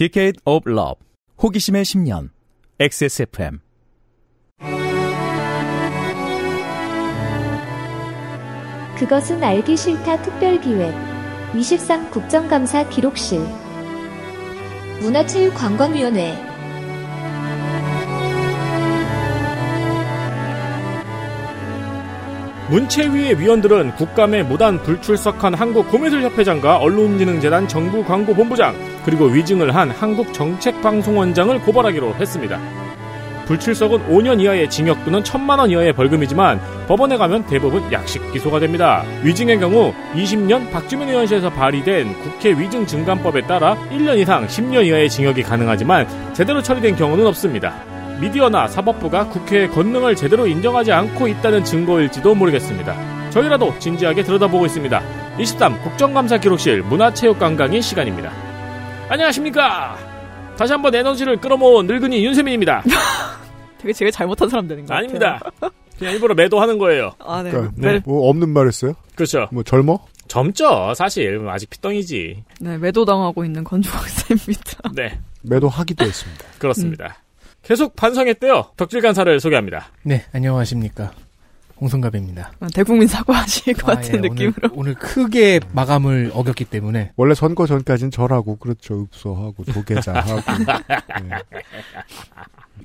Decade of Love 호기심의 10년 XSFM 그것은 알기 싫다 특별기획 23 국정감사 기록실. 문화체육관광위원회. 문체위의 위원들은 국감에 무단 불출석한 한국고미술협회장과 언론진흥재단 정부광고본부장 그리고 위증을 한 한국정책방송원장을 고발하기로 했습니다. 불출석은 5년 이하의 징역 또는 1천만 원 이하의 벌금이지만 법원에 가면 대부분 약식 기소가 됩니다. 위증의 경우 20년 박주민 의원실에서 발의된 국회 위증 증감법에 따라 1년 이상 10년 이하의 징역이 가능하지만 제대로 처리된 경우는 없습니다. 미디어나 사법부가 국회의 권능을 제대로 인정하지 않고 있다는 증거일지도 모르겠습니다. 저희라도 진지하게 들여다보고 있습니다. 23 국정감사 기록실 문화체육관광의 시간입니다. 안녕하십니까? 다시 한번 에너지를 끌어모은 늙은이 윤세민입니다. 되게 제가 잘못한 사람 되는 거 같아요. 아닙니다. 그냥 일부러 매도하는 거예요. 아, 네. 그러니까 네. 뭐 없는 말 했어요? 그렇죠. 뭐 젊어? 젊죠. 사실 아직 피덩이지. 네, 매도당하고 있는 건조학생입니다. 네, 매도하기도 했습니다. 그렇습니다. 계속 반성했대요. 덕질 간사를 소개합니다. 네, 안녕하십니까. 홍성갑입니다. 대국민 사과하실 것 아, 같은 예, 느낌으로. 오늘, 오늘 크게 마감을 어겼기 때문에 원래 선거 전까지는 절하고 그렇죠. 읍소하고 도계자하고 네.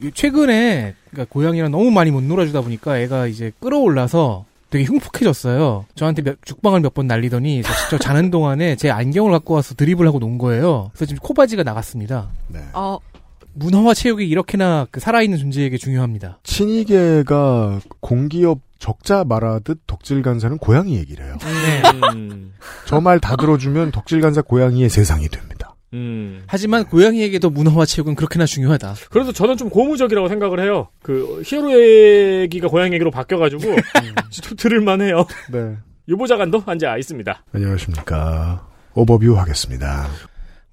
최근에 그러니까 고양이랑 너무 많이 못 놀아주다 보니까 애가 이제 끌어올라서 되게 흉폭해졌어요. 저한테 몇- 죽방을 몇 번 날리더니 저, 저 자는 동안에 제 안경을 갖고 와서 드리블 하고 논 거예요. 그래서 지금 코바지가 나갔습니다. 네. 아, 문화와 체육이 이렇게나 그 살아있는 존재에게 중요합니다. 친이계가 공기업 적자 말하듯 덕질 간사는 고양이 얘기를 해요. 음, 저말 다 들어주면 덕질 간사 고양이의 세상이 됩니다. 음. 하지만 고양이에게도 문화와 체육은 그렇게나 중요하다. 그래도 저는 좀 고무적이라고 생각을 해요. 그 히어로 얘기가 고양 얘기로 바뀌어가지고 좀 들을만해요. 네. 유보자관도 앉아 있습니다. 안녕하십니까. 오버뷰 하겠습니다.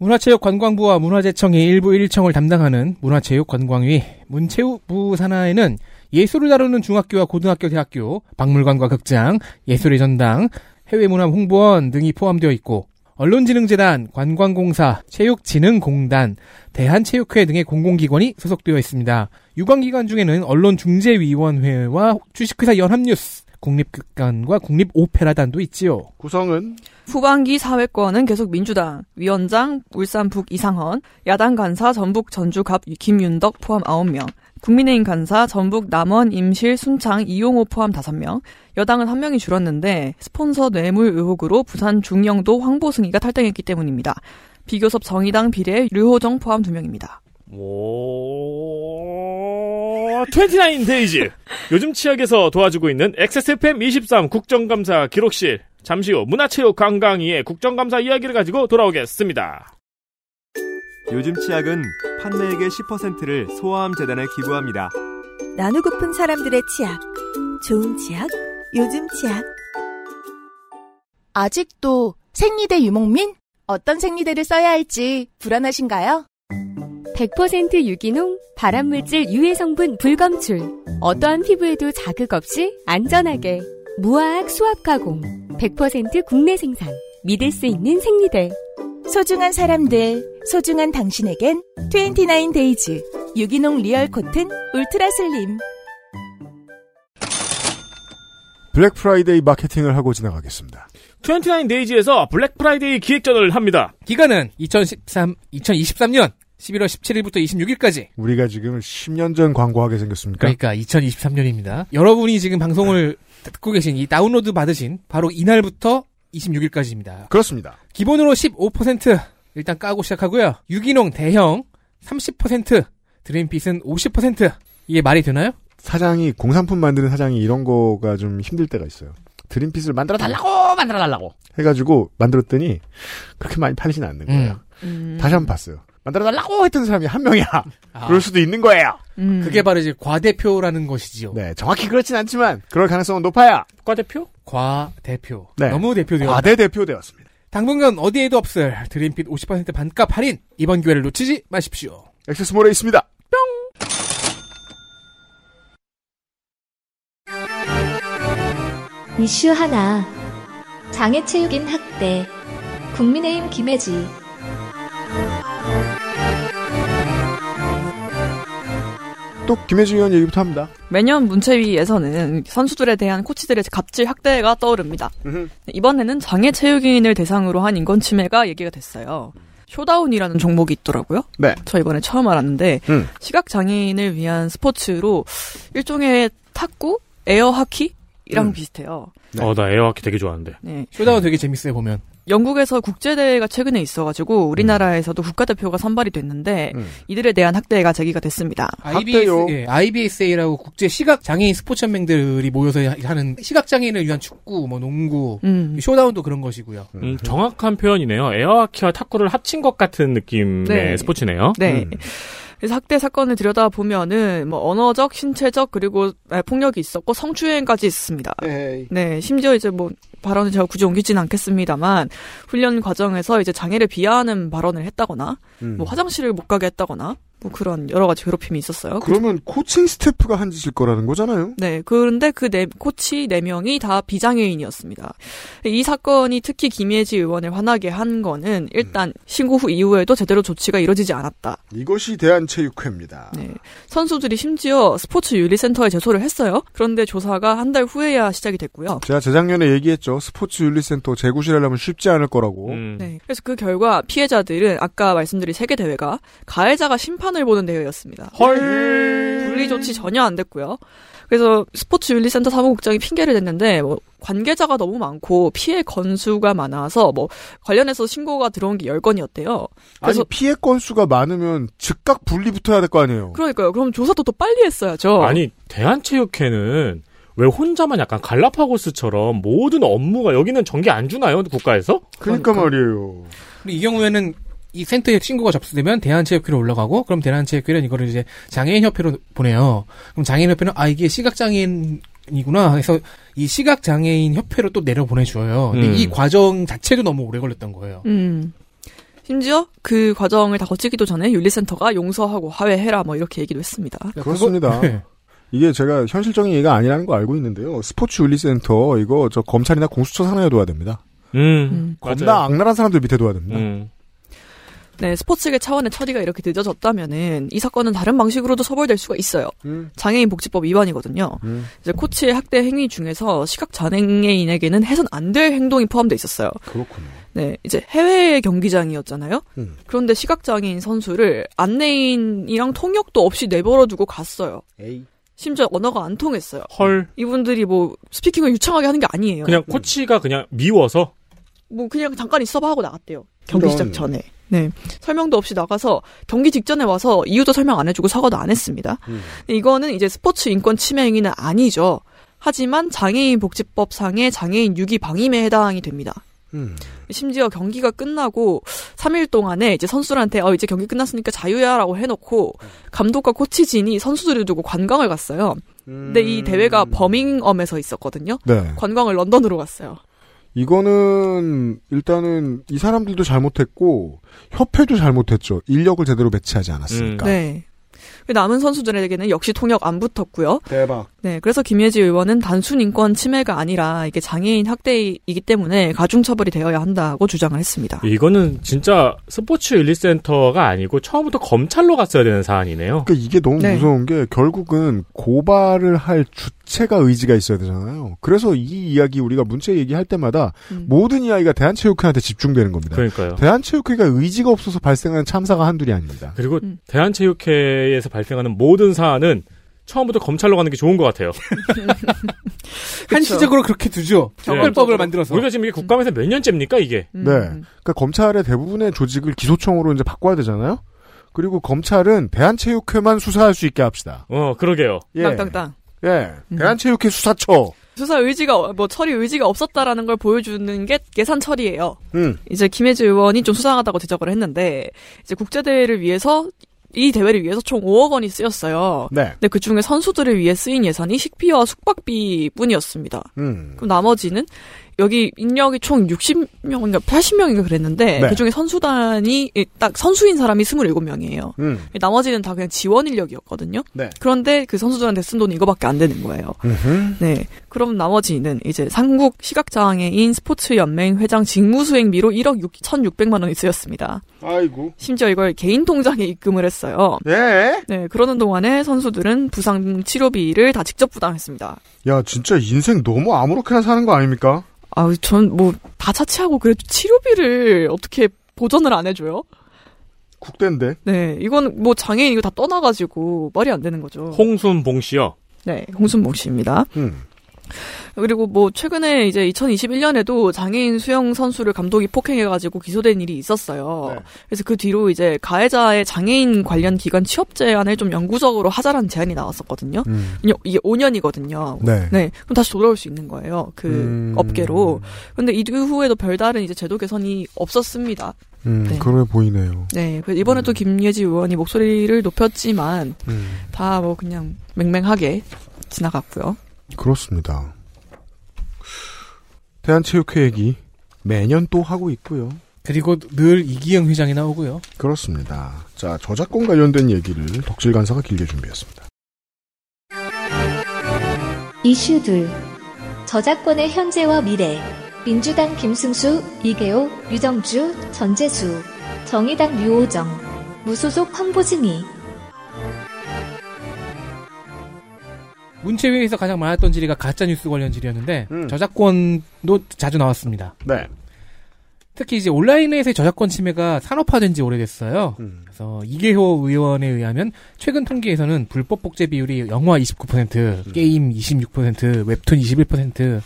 문화체육관광부와 문화재청이 일부 일청을 담당하는 문화체육관광위 문체부부 산하에는 예술을 다루는 중학교와 고등학교, 대학교, 박물관과 극장, 예술의 전당, 해외문화 홍보원 등이 포함되어 있고 언론진흥재단, 관광공사, 체육진흥공단, 대한체육회 등의 공공기관이 소속되어 있습니다. 유관기관 중에는 언론중재위원회와 주식회사 연합뉴스, 국립극단과 국립오페라단도 있지요. 구성은 후반기 사회권은 계속 민주당, 위원장 울산 북 이상헌, 야당 간사 전북 전주갑 김윤덕 포함 9명, 국민의힘 간사 전북 남원 임실 순창 이용호 포함 5명, 여당은 한 명이 줄었는데 스폰서 뇌물 의혹으로 부산 중영도 황보승희가 탈당했기 때문입니다. 비교섭 정의당 비례 류호정 포함 2명입니다. 오, 29 데이즈. 요즘 치약에서 도와주고 있는 XSFM 23 국정감사 기록실. 잠시 후 문화체육 관광위의 국정감사 이야기를 가지고 돌아오겠습니다. 요즘 치약은 판매액의 10%를 소아암 재단에 기부합니다. 나누고픈 사람들의 치약. 좋은 치약, 요즘 치약. 아직도 생리대 유목민? 어떤 생리대를 써야 할지 불안하신가요? 100% 유기농, 발암물질 유해 성분 불검출. 어떠한 피부에도 자극 없이 안전하게. 무화학 수압 가공. 100% 국내 생산. 믿을 수 있는 생리대. 소중한 사람들, 소중한 당신에겐 29데이즈 유기농 리얼 코튼 울트라 슬림. 블랙 프라이데이 마케팅을 하고 지나가겠습니다. 29 데이즈에서 블랙 프라이데이 기획전을 합니다. 기간은 2013, 2023년 11월 17일부터 26일까지. 우리가 지금 10년 전 광고하게 생겼습니까? 그러니까 2023년입니다. 여러분이 지금 방송을 듣고 계신 이 다운로드 받으신 바로 이날부터 26일까지입니다. 그렇습니다. 기본으로 15% 일단 까고 시작하고요. 유기농 대형 30%, 드림핏은 50%. 이게 말이 되나요? 사장이 공산품 만드는 사장이 이런 거가 좀 힘들 때가 있어요. 드림핏을 만들어 달라고 만들어 달라고 해가지고 만들었더니 그렇게 많이 팔리진 않는 거예요. 음. 다시 한번 봤어요. 만들어 달라고 했던 사람이 한 명이야. 아, 그럴 수도 있는 거예요. 음. 그게 바로 이제 과대표라는 것이지요. 네, 정확히 그렇진 않지만 그럴 가능성은 높아요. 국가대표? 과대표. 네. 너무 대표되어. 과대 대표 되었습니다. 당분간 어디에도 없을 드림핏 50% 반값 할인. 이번 기회를 놓치지 마십시오. 액세스몰에 있습니다. 이슈 하나 장애체육인 학대 국민의힘 김혜지 또 김혜진 의원 얘기부터 합니다. 매년 문체위에서는 선수들에 대한 코치들의 갑질 학대가 떠오릅니다. 이번에는 장애 체육인을 대상으로 한 인권 침해가 얘기가 됐어요. 쇼다운이라는 종목이 있더라고요. 네. 저 이번에 처음 알았는데 음. 시각 장애인을 위한 스포츠로 일종의 탁구, 에어 하키랑 음. 비슷해요. 어, 나 에어 하키 되게 좋아하는데. 네. 쇼다운 되게 재밌어요 보면. 영국에서 국제대회가 최근에 있어가지고 우리나라에서도 국가대표가 선발이 됐는데 이들에 대한 학대가 제기가 됐습니다. IBS, 예, IBSA라고 국제 시각 장애인 스포츠 연맹들이 모여서 하는 시각 장애인을 위한 축구, 뭐 농구, 음. 쇼다운도 그런 것이고요. 음, 정확한 표현이네요. 에어하키와 탁구를 합친 것 같은 느낌의 네. 스포츠네요. 네. 그래서 학대 사건을 들여다 보면은 뭐 언어적, 신체적 그리고 아, 폭력이 있었고 성추행까지 있습니다. 네, 심지어 이제 뭐 발언을 제가 굳이 옮기지는 않겠습니다만 훈련 과정에서 이제 장애를 비하하는 발언을 했다거나 음. 뭐 화장실을 못 가게 했다거나 뭐 그런 여러 가지 괴롭힘이 있었어요. 그러면 코칭 스태프가 한 짓일 거라는 거잖아요. 네, 그런데 그 네, 코치 네 명이 다 비장애인이었습니다. 이 사건이 특히 김예지 의원을 화나게 한 거는 일단 신고 후 이후에도 제대로 조치가 이루어지지 않았다. 이것이 대한체육회입니다. 네. 선수들이 심지어 스포츠 윤리센터에 제소를 했어요. 그런데 조사가 한 달 후에야 시작이 됐고요. 제가 재작년에 얘기했죠. 스포츠 윤리센터 재구실하려면 쉽지 않을 거라고. 음. 네. 그래서 그 결과 피해자들은 아까 말씀드린 세계 대회가 가해자가 심판 을 보는 대회였습니다. 헐. 분리 조치 전혀 안 됐고요. 그래서 스포츠 윤리센터 사무국장이 핑계를 댔는데 뭐 관계자가 너무 많고 피해 건수가 많아서 뭐 관련해서 신고가 들어온 게 10건이었대요. 아니 피해 건수가 많으면 즉각 분리부터 해야 될 거 아니에요. 그러니까요. 그럼 조사도 더 빨리 했어야죠. 아니, 대한체육회는 왜 혼자만 약간 갈라파고스처럼 모든 업무가 여기는 전개 안 주나요? 국가에서? 그러니까 말이에요. 근데 이 경우에는 이 센터에 신고가 접수되면 대한체육회로 올라가고 그럼 대한체육회는 이거를 이제 장애인협회로 보내요. 그럼 장애인협회는 아 이게 시각장애인이구나 해서 이 시각장애인 협회로 또 내려 보내줘요. 근데 음. 이 과정 자체도 너무 오래 걸렸던 거예요. 음. 심지어 그 과정을 다 거치기도 전에 윤리센터가 용서하고 화해해라 뭐 이렇게 얘기도 했습니다. 그렇습니다. 네. 이게 제가 현실적인 얘기가 아니라는 거 알고 있는데요. 스포츠 윤리센터 이거 저 검찰이나 공수처 산하에 둬야 됩니다. 음. 겁나 악랄한 사람들 밑에 둬야 됩니다. 음. 네, 스포츠계 차원의 처리가 이렇게 늦어졌다면은 이 사건은 다른 방식으로도 처벌될 수가 있어요. 음. 장애인 복지법 위반이거든요. 음. 이제 코치의 학대 행위 중에서 시각 장애인에게는 해선 안 될 행동이 포함돼 있었어요. 그렇군요. 네, 이제 해외 경기장이었잖아요. 음. 그런데 시각 장애인 선수를 안내인이랑 통역도 없이 내버려두고 갔어요. 에이. 심지어 언어가 안 통했어요. 헐. 이분들이 뭐 스피킹을 유창하게 하는 게 아니에요. 그냥 코치가 그냥 미워서? 뭐 그냥 잠깐 있어봐 하고 나갔대요. 경기 시작. 전에. 네. 설명도 없이 나가서 경기 직전에 와서 이유도 설명 안 해주고 사과도 안 했습니다. 이거는 이제 스포츠 인권 침해 행위는 아니죠. 하지만 장애인 복지법상의 장애인 유기 방임에 해당이 됩니다. 음. 심지어 경기가 끝나고 3일 동안에 이제 선수들한테 어 이제 경기 끝났으니까 자유야라고 해놓고 감독과 코치진이 선수들을 두고 관광을 갔어요. 근데 이 대회가 버밍엄에서 있었거든요. 네. 관광을 런던으로 갔어요. 이거는 일단은 이 사람들도 잘못했고 협회도 잘못했죠. 인력을 제대로 배치하지 않았으니까. 네. 남은 선수들에게는 역시 통역 안 붙었고요. 대박. 네, 그래서 김예지 의원은 단순 인권 침해가 아니라 이게 장애인 학대이기 때문에 가중 처벌이 되어야 한다고 주장을 했습니다. 이거는 진짜 스포츠 윤리센터가 아니고 처음부터 검찰로 갔어야 되는 사안이네요. 그러니까 이게 너무 네. 무서운 게 결국은 고발을 할 주체가 의지가 있어야 되잖아요. 그래서 이 이야기 우리가 문체 얘기할 때마다 음. 모든 이야기가 대한체육회한테 집중되는 겁니다. 그러니까요. 대한체육회가 의지가 없어서 발생하는 참사가 한둘이 아닙니다. 그리고 음. 대한체육회에서 발생하는 모든 사안은 처음부터 검찰로 가는 게 좋은 것 같아요. 한시적으로 그렇게 두죠. 형벌법을 만들어서. 우리가 지금 이게 국감에서 몇 년째입니까 이게? 음. 네. 그러니까 검찰의 대부분의 조직을 기소청으로 이제 바꿔야 되잖아요. 그리고 검찰은 대한체육회만 수사할 수 있게 합시다. 어, 그러게요. 예. 땅땅땅. 예. 음. 대한체육회 수사처. 수사 의지가 뭐 처리 의지가 없었다라는 걸 보여주는 게 예산 처리예요. 음. 이제 김혜지 의원이 좀 수상하다고 지적을 했는데 이제 국제 대회를 위해서 이 대회를 위해서 총 5억 원이 쓰였어요. 네. 근데 그 중에 선수들을 위해 쓰인 예산이 식비와 숙박비 뿐이었습니다. 음. 그럼 나머지는 여기 인력이 총 60명인가 80명인가 그랬는데 네. 그중에 선수단이 딱 선수인 사람이 27명이에요. 음. 나머지는 다 그냥 지원 인력이었거든요. 네. 그런데 그 선수들한테 쓴 돈이 이거밖에 안 되는 거예요. 음흠. 네. 그럼 나머지는 이제 삼국 시각장애인 스포츠 연맹 회장 직무수행비로 1억 6, 1,600만 원이 쓰였습니다. 아이고. 심지어 이걸 개인 통장에 입금을 했어요. 예. 네, 그러는 동안에 선수들은 부상 치료비를 다 직접 부담했습니다. 야, 진짜 인생 너무 아무렇게나 사는 거 아닙니까? 아, 전 뭐 다 차치하고 그래도 치료비를 어떻게 보전을 안 해줘요? 국대인데. 네, 이건 뭐 장애인 이거 다 떠나가지고 말이 안 되는 거죠. 홍순봉 씨요. 네, 홍순봉 씨입니다. 음. 그리고 뭐 최근에 이제 2021년에도 장애인 수영 선수를 감독이 폭행해가지고 기소된 일이 있었어요. 네. 그래서 그 뒤로 이제 가해자의 장애인 관련 기관 취업 제한을 좀 영구적으로 하자라는 제안이 나왔었거든요. 음. 이게- 이게 5년이거든요. 네. 그럼 다시 돌아올 수 있는 거예요. 그 음. 업계로. 근데 이후에도 별다른 이제 제도 개선이 없었습니다. 음, 네. 그러해 보이네요. 네. 그래서 이번에 또 김예지 의원이 목소리를 높였지만 음. 다뭐 그냥 맹맹하게 지나갔고요. 그렇습니다. 대한체육회 얘기 매년 또 하고 있고요. 그리고 늘 이기영 회장이 나오고요. 그렇습니다. 자, 저작권 관련된 얘기를 덕질 간사가 길게 준비했습니다. 이슈 둘. 저작권의 현재와 미래. 민주당 김승수, 이계호, 유정주, 전재수. 정의당 류호정. 무소속 황보진이. 문체위에서 가장 많았던 질의가 가짜 뉴스 관련 질의였는데 음. 저작권도 자주 나왔습니다. 네. 특히 이제 온라인에서의 저작권 침해가 산업화된 지 오래됐어요. 음. 그래서 이계호 의원에 의하면 최근 통계에서는 불법 복제 비율이 영화 29%, 음. 게임 26%, 웹툰 21%,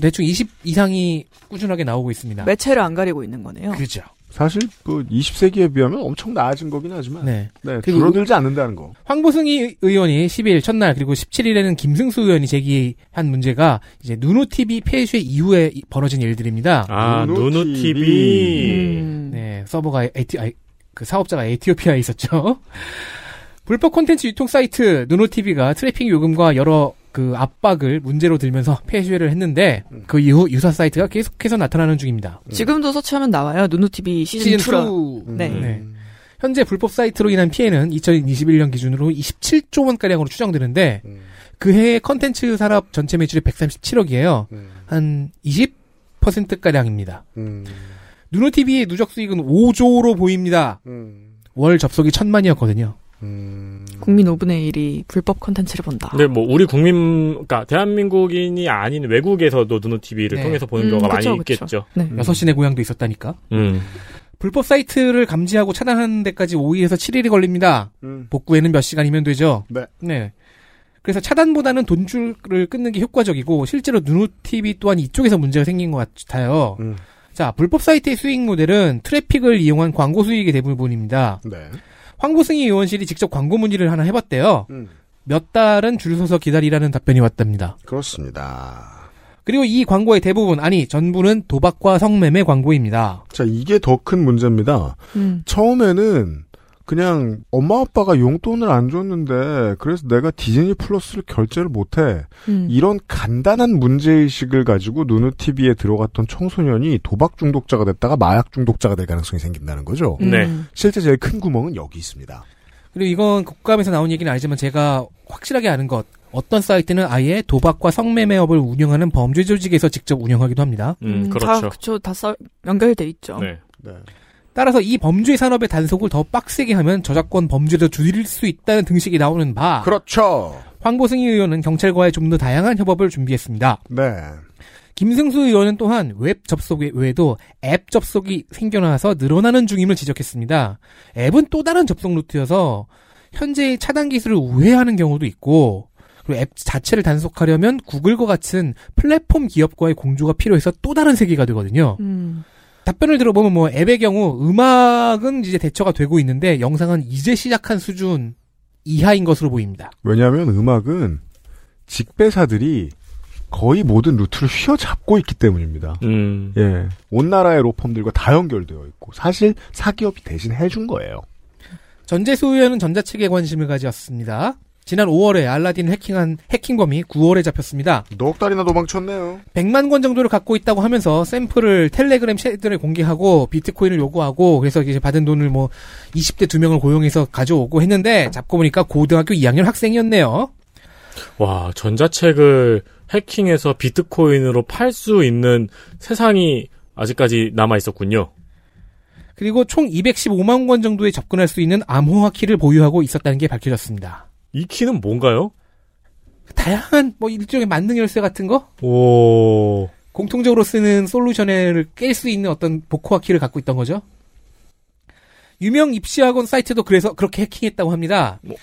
대충 20 이상이 꾸준하게 나오고 있습니다. 매체를 안 가리고 있는 거네요. 그죠. 사실 그 20세기에 비하면 엄청 나아진 거긴 하지만 네. 네, 줄어들지 않는다는 거. 황보승희 의원이 10일 첫날 그리고 17일에는 김승수 의원이 제기한 문제가 이제 누누 TV 폐쇄 이후에 이- 벌어진 일들입니다. 아, 누누 누누 TV. TV. 음. 네, 서버가 에티, 아이, 그 사업자가 에티오피아에 있었죠. 불법 콘텐츠 유통 사이트 누누TV가 트래픽 요금과 여러 그 압박을 문제로 들면서 폐쇄를 했는데 그 이후 유사 사이트가 계속해서 나타나는 중입니다. 지금도 search하면 나와요. 누누TV 시즌 2라. 음. 네. 네. 현재 불법 사이트로 인한 피해는 2021년 기준으로 27조 원 가량으로 추정되는데 음. 그 해의 컨텐츠 산업 전체 매출이 137억이에요. 음. 한 20% 가량입니다. 음. 누노TV의 누적 수익은 5조로 보입니다. 음. 월 접속이 천만이었거든요. 음. 국민 5분의 1이 불법 컨텐츠를 본다. 근데 뭐 우리 국민, 그러니까 대한민국인이 아닌 외국에서도 누누 TV를 네. 통해서 보는 음, 경우가 그쵸, 많이 그쵸. 있겠죠. 네. 음. 여섯 시내 고향도 있었다니까. 음. 불법 사이트를 감지하고 차단하는 데까지 5일에서 7일이 걸립니다. 음. 복구에는 몇 시간이면 되죠. 네. 그래서 차단보다는 돈줄을 끊는 게 효과적이고 실제로 누누 TV 또한 이쪽에서 문제가 생긴 것 같아요. 음. 자, 불법 사이트의 수익 모델은 트래픽을 이용한 광고 수익이 대부분입니다. 네. 황보승희 의원실이 직접 광고 문의를 하나 해봤대요. 음. 몇 달은 줄 서서 기다리라는 답변이 왔답니다. 그렇습니다. 그리고 이 광고의 대부분, 아니 전부는 도박과 성매매 광고입니다. 자, 이게 더 큰 문제입니다. 음. 처음에는 그냥 엄마 아빠가 용돈을 안 줬는데 그래서 내가 디즈니 플러스를 결제를 못해 음. 이런 간단한 문제의식을 가지고 누누TV에 들어갔던 청소년이 도박 중독자가 됐다가 마약 중독자가 될 가능성이 생긴다는 거죠. 음. 네. 실제 제일 큰 구멍은 여기 있습니다. 그리고 이건 국감에서 나온 얘기는 아니지만 제가 확실하게 아는 것, 어떤 사이트는 아예 도박과 성매매업을 운영하는 범죄 조직에서 직접 운영하기도 합니다. 음, 다, 그렇죠. 그쵸. 다 썰- 연결돼 있죠. 네. 네. 따라서 이 범죄 산업의 단속을 더 빡세게 하면 저작권 범죄도 줄일 수 있다는 등식이 나오는 바 그렇죠. 황보승희 의원은 경찰과의 좀 더 다양한 협업을 준비했습니다. 네. 김승수 의원은 또한 웹 접속 외에도 앱 접속이 생겨나서 늘어나는 중임을 지적했습니다. 앱은 또 다른 접속 루트여서 현재의 차단 기술을 우회하는 경우도 있고 그리고 앱 자체를 단속하려면 구글과 같은 플랫폼 기업과의 공조가 필요해서 또 다른 세계가 되거든요. 음. 답변을 들어보면 뭐 앱의 경우 음악은 이제 대처가 되고 있는데 영상은 이제 시작한 수준 이하인 것으로 보입니다. 왜냐하면 음악은 직배사들이 거의 모든 루트를 휘어잡고 있기 때문입니다. 음. 예. 온 나라의 로펌들과 다 연결되어 있고 사실 사기업이 대신 해준 거예요. 전재수 의원은 전자책에 관심을 가졌습니다. 지난 5월에 알라딘을 해킹한 해킹범이 9월에 잡혔습니다. 넉 달이나 도망쳤네요. 100만 권 정도를 갖고 있다고 하면서 샘플을 텔레그램 채널에 공개하고 비트코인을 요구하고 그래서 이제 받은 돈을 뭐 20대 두 명을 고용해서 가져오고 했는데 잡고 보니까 고등학교 2학년 학생이었네요. 와, 전자책을 해킹해서 비트코인으로 팔 수 있는 세상이 아직까지 남아 있었군요. 그리고 총 215만 권 정도에 접근할 수 있는 암호화 키를 보유하고 있었다는 게 밝혀졌습니다. 이 키는 뭔가요? 다양한 뭐 일종의 만능 열쇠 같은 거 오, 공통적으로 쓰는 솔루션을 깰 수 있는 어떤 복호화 키를 갖고 있던 거죠. 유명 입시학원 사이트도 그래서 그렇게 해킹했다고 합니다. 뭐.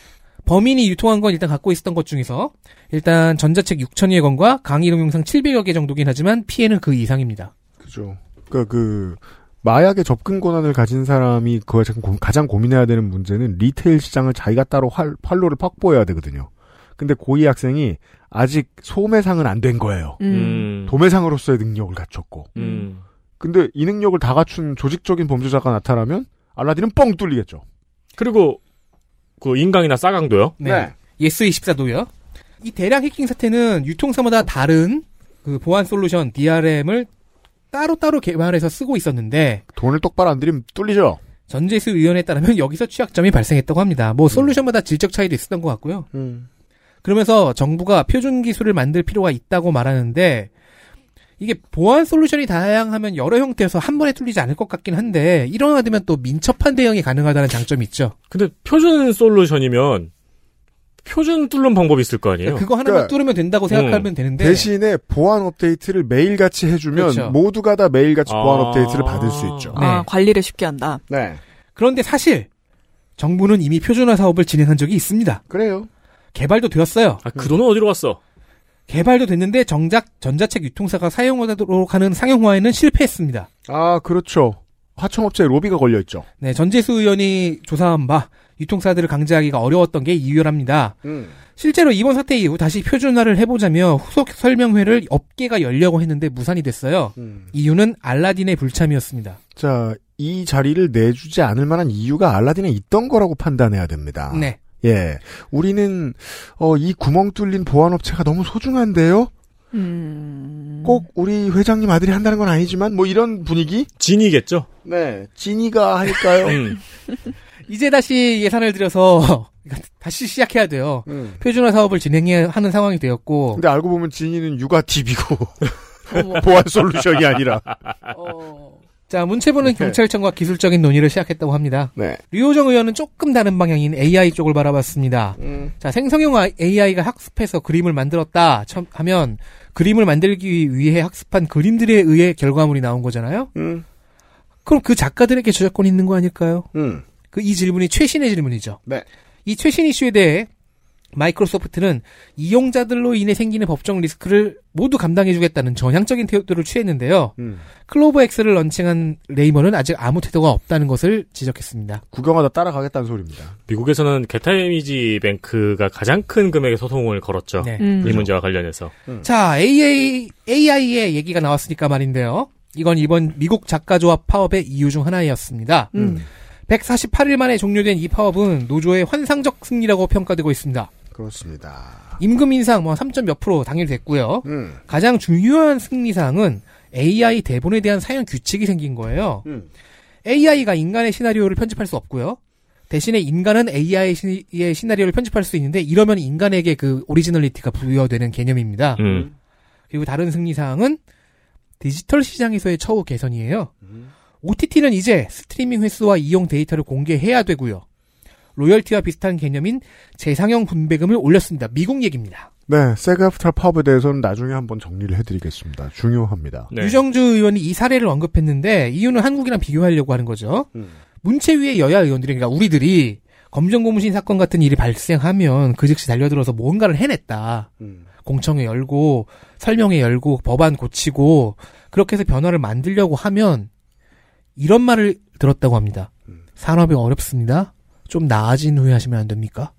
범인이 유통한 건 일단 갖고 있었던 것 중에서 일단 전자책 6천여 권과 강의 동영상 700여 개 정도긴 하지만 피해는 그 이상입니다. 그죠. 그러니까 그 마약의 접근 권한을 가진 사람이 그 가장 고민해야 되는 문제는 retail 시장을 자기가 따로 활, 활로를 확보해야 되거든요. 근데 고2 학생이 아직 소매상은 안 된 거예요. 음, 도매상으로서의 능력을 갖췄고. 음. 근데 이 능력을 다 갖춘 조직적인 범죄자가 나타나면 알라딘은 뻥 뚫리겠죠. 그리고 그 인강이나 싸강도요. 네. 예스 24도요. 이 대량 해킹 사태는 유통사마다 다른 그 보안 솔루션 DRM을 따로따로 개발해서 쓰고 있었는데 돈을 똑바로 안 들이면 뚫리죠. 전재수 의원에 따르면 여기서 취약점이 발생했다고 합니다. 뭐 솔루션마다 질적 차이도 있었던 것 같고요. 음. 그러면서 정부가 표준 기술을 만들 필요가 있다고 말하는데 이게 보안 솔루션이 다양하면 여러 형태에서 한 번에 뚫리지 않을 것 같긴 한데 이러하면 또 민첩한 대응이 가능하다는 장점이 있죠. 근데 표준 솔루션이면 표준 뚫는 방법이 있을 거 아니에요? 그거 하나만 그러니까 뚫으면 된다고 생각하면 되는데 대신에 보안 업데이트를 매일같이 해주면 그렇죠. 모두가 다 매일같이 아. 보안 업데이트를 받을 수 있죠. 네. 아, 관리를 쉽게 한다. 네. 그런데 사실 정부는 이미 표준화 사업을 진행한 적이 있습니다. 그래요. 개발도 되었어요. 아, 그 돈은 어디로 갔어? 개발도 됐는데 정작 전자책 유통사가 사용하도록 하는 상용화에는 실패했습니다. 아, 그렇죠. 하청업체에 로비가 걸려 있죠. 네, 전재수 의원이 조사한 바 유통사들을 강제하기가 어려웠던 게 이유랍니다. 실제로 이번 사태 이후 다시 표준화를 해보자며 후속 설명회를 업계가 열려고 했는데 무산이 됐어요. 이유는 알라딘의 불참이었습니다. 자, 이 자리를 내주지 않을 만한 이유가 알라딘에 있던 거라고 판단해야 됩니다. 네. 예. 우리는, 어, 이 구멍 뚫린 보안업체가 너무 소중한데요? 음. 꼭 우리 회장님 아들이 한다는 건 아니지만, 뭐 이런 분위기? 진이겠죠? 네. 진이가 하니까요. 음. 이제 다시 예산을 들여서 다시 시작해야 돼요. 음. 표준화 사업을 진행해야 하는 상황이 되었고 근데 알고 보면 진이는 육아 팁이고, 보안 솔루션이 아니라. 자 문체부는 네. 경찰청과 기술적인 논의를 시작했다고 합니다. 네. 류호정 의원은 조금 다른 방향인 AI 쪽을 바라봤습니다. 음. 자 생성형 AI가 학습해서 그림을 만들었다 첨- 하면 그림을 만들기 위해 학습한 그림들에 의해 결과물이 나온 거잖아요. 음. 그럼 그 작가들에게 저작권이 있는 거 아닐까요? 음. 그 이 질문이 최신의 질문이죠. 네. 이 최신 이슈에 대해 마이크로소프트는 이용자들로 인해 생기는 법적 리스크를 모두 감당해주겠다는 전향적인 태도를 취했는데요. 음. 클로버 X를 런칭한 레이먼은 아직 아무 태도가 없다는 것을 지적했습니다. 구경하다 따라가겠다는 소리입니다. 미국에서는 게타 이미지 뱅크가 가장 큰 금액의 소송을 걸었죠. 네. 음. 이 문제와 관련해서. 자, AI, AI의 얘기가 나왔으니까 말인데요. 이건 이번 미국 작가조합 파업의 이유 중 하나였습니다. 음. 148일 만에 종료된 이 파업은 노조의 환상적 승리라고 평가되고 있습니다. 그렇습니다. 임금 인상 뭐 3. 몇 프로 당일됐고요. 음. 가장 중요한 승리사항은 AI 대본에 대한 사용 규칙이 생긴 거예요. 음. AI가 인간의 시나리오를 편집할 수 없고요. 대신에 인간은 AI의 시, 시나리오를 편집할 수 있는데 이러면 인간에게 그 originality가 부여되는 개념입니다. 음. 그리고 다른 승리사항은 디지털 시장에서의 처우 개선이에요. OTT는 이제 스트리밍 횟수와 이용 데이터를 공개해야 되고요. 로열티와 비슷한 개념인 재상영 분배금을 올렸습니다. 미국 얘기입니다. 네, SAG-AFTRA 파업에 대해서는 나중에 한번 정리를 해드리겠습니다. 중요합니다. 네. 유정주 의원이 이 사례를 언급했는데 이유는 한국이랑 비교하려고 하는 거죠. 음. 문체위의 여야 의원들이 그러니까 우리들이 검정고무신 사건 같은 일이 발생하면 그 즉시 달려들어서 뭔가를 해냈다. 음. 공청회 열고 설명회 열고 법안 고치고 그렇게 해서 변화를 만들려고 하면 이런 말을 들었다고 합니다. 음. 산업이 어렵습니다. 좀 나아진 후에 하시면 안 됩니까?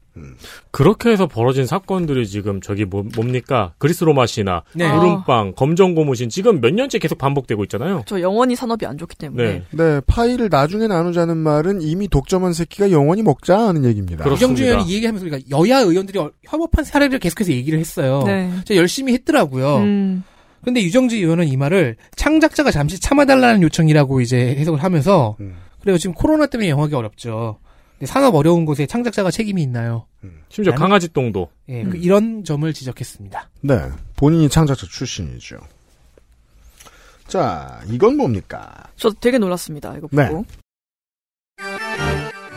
그렇게 해서 벌어진 사건들이 지금 저기 뭐, 뭡니까 그리스 로마시나 네. 구름빵 검정 고무신 지금 몇 년째 계속 반복되고 있잖아요. 저 영원히 산업이 안 좋기 때문에. 네. 네, 파이를 나중에 나누자는 말은 이미 독점한 새끼가 영원히 먹자 하는 얘기입니다. 그렇습니다. 유정주 의원이 이 얘기하면서 그러니까 여야 의원들이 어- 협업한 사례를 계속해서 얘기를 했어요. 네. 진짜 열심히 했더라고요. 음, 근데 유정주 의원은 이 말을 창작자가 잠시 참아달라는 요청이라고 이제 해석을 하면서 음. 그래요 지금 코로나 때문에 영하기 어렵죠. 산업 어려운 곳에 창작자가 책임이 있나요? 심지어 나는- 강아지 똥도. 예, 그 이런 점을 지적했습니다. 네, 본인이 창작자 출신이죠. 자, 이건 뭡니까? 저도 되게 놀랐습니다. 이거 네. 보고.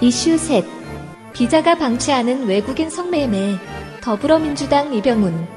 이슈 셋 비자가 방치하는 외국인 성매매 더불어민주당 이병훈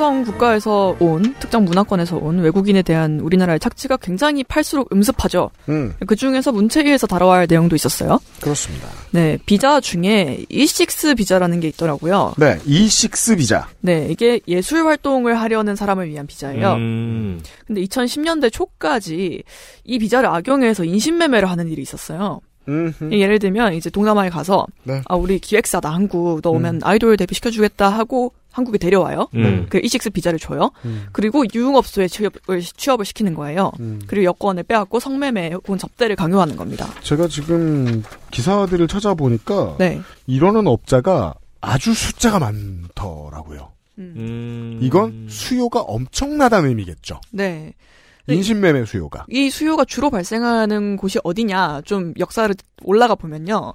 특정 국가에서 온, 특정 문화권에서 온 외국인에 대한 우리나라의 착취가 굉장히 팔수록 음습하죠. 음, 그 중에서 문체위에서 다뤄야 할 내용도 있었어요. 그렇습니다. 네, 비자 중에 E6 비자라는 게 있더라고요. 네, E6 비자. 네, 이게 예술 활동을 하려는 사람을 위한 비자예요. 음. 근데 2010년대 초까지 이 비자를 악용해서 인신매매를 하는 일이 있었어요. 음, 예를 들면 이제 동남아에 가서 네. 아 우리 기획사다 한국 너 오면 아이돌 데뷔 시켜 주겠다 하고 한국에 데려와요. 음. 그 E6 비자를 줘요. 음. 그리고 유흥업소에 취업을, 취업을 시키는 거예요. 음. 그리고 여권을 빼앗고 성매매 혹은 접대를 강요하는 겁니다. 제가 지금 기사들을 찾아보니까 네. 이러는 업자가 아주 숫자가 많더라고요. 음. 이건 수요가 엄청나다는 의미겠죠. 네. 네. 인신매매 수요가. 이 수요가 주로 발생하는 곳이 어디냐 좀 역사를 올라가 보면요.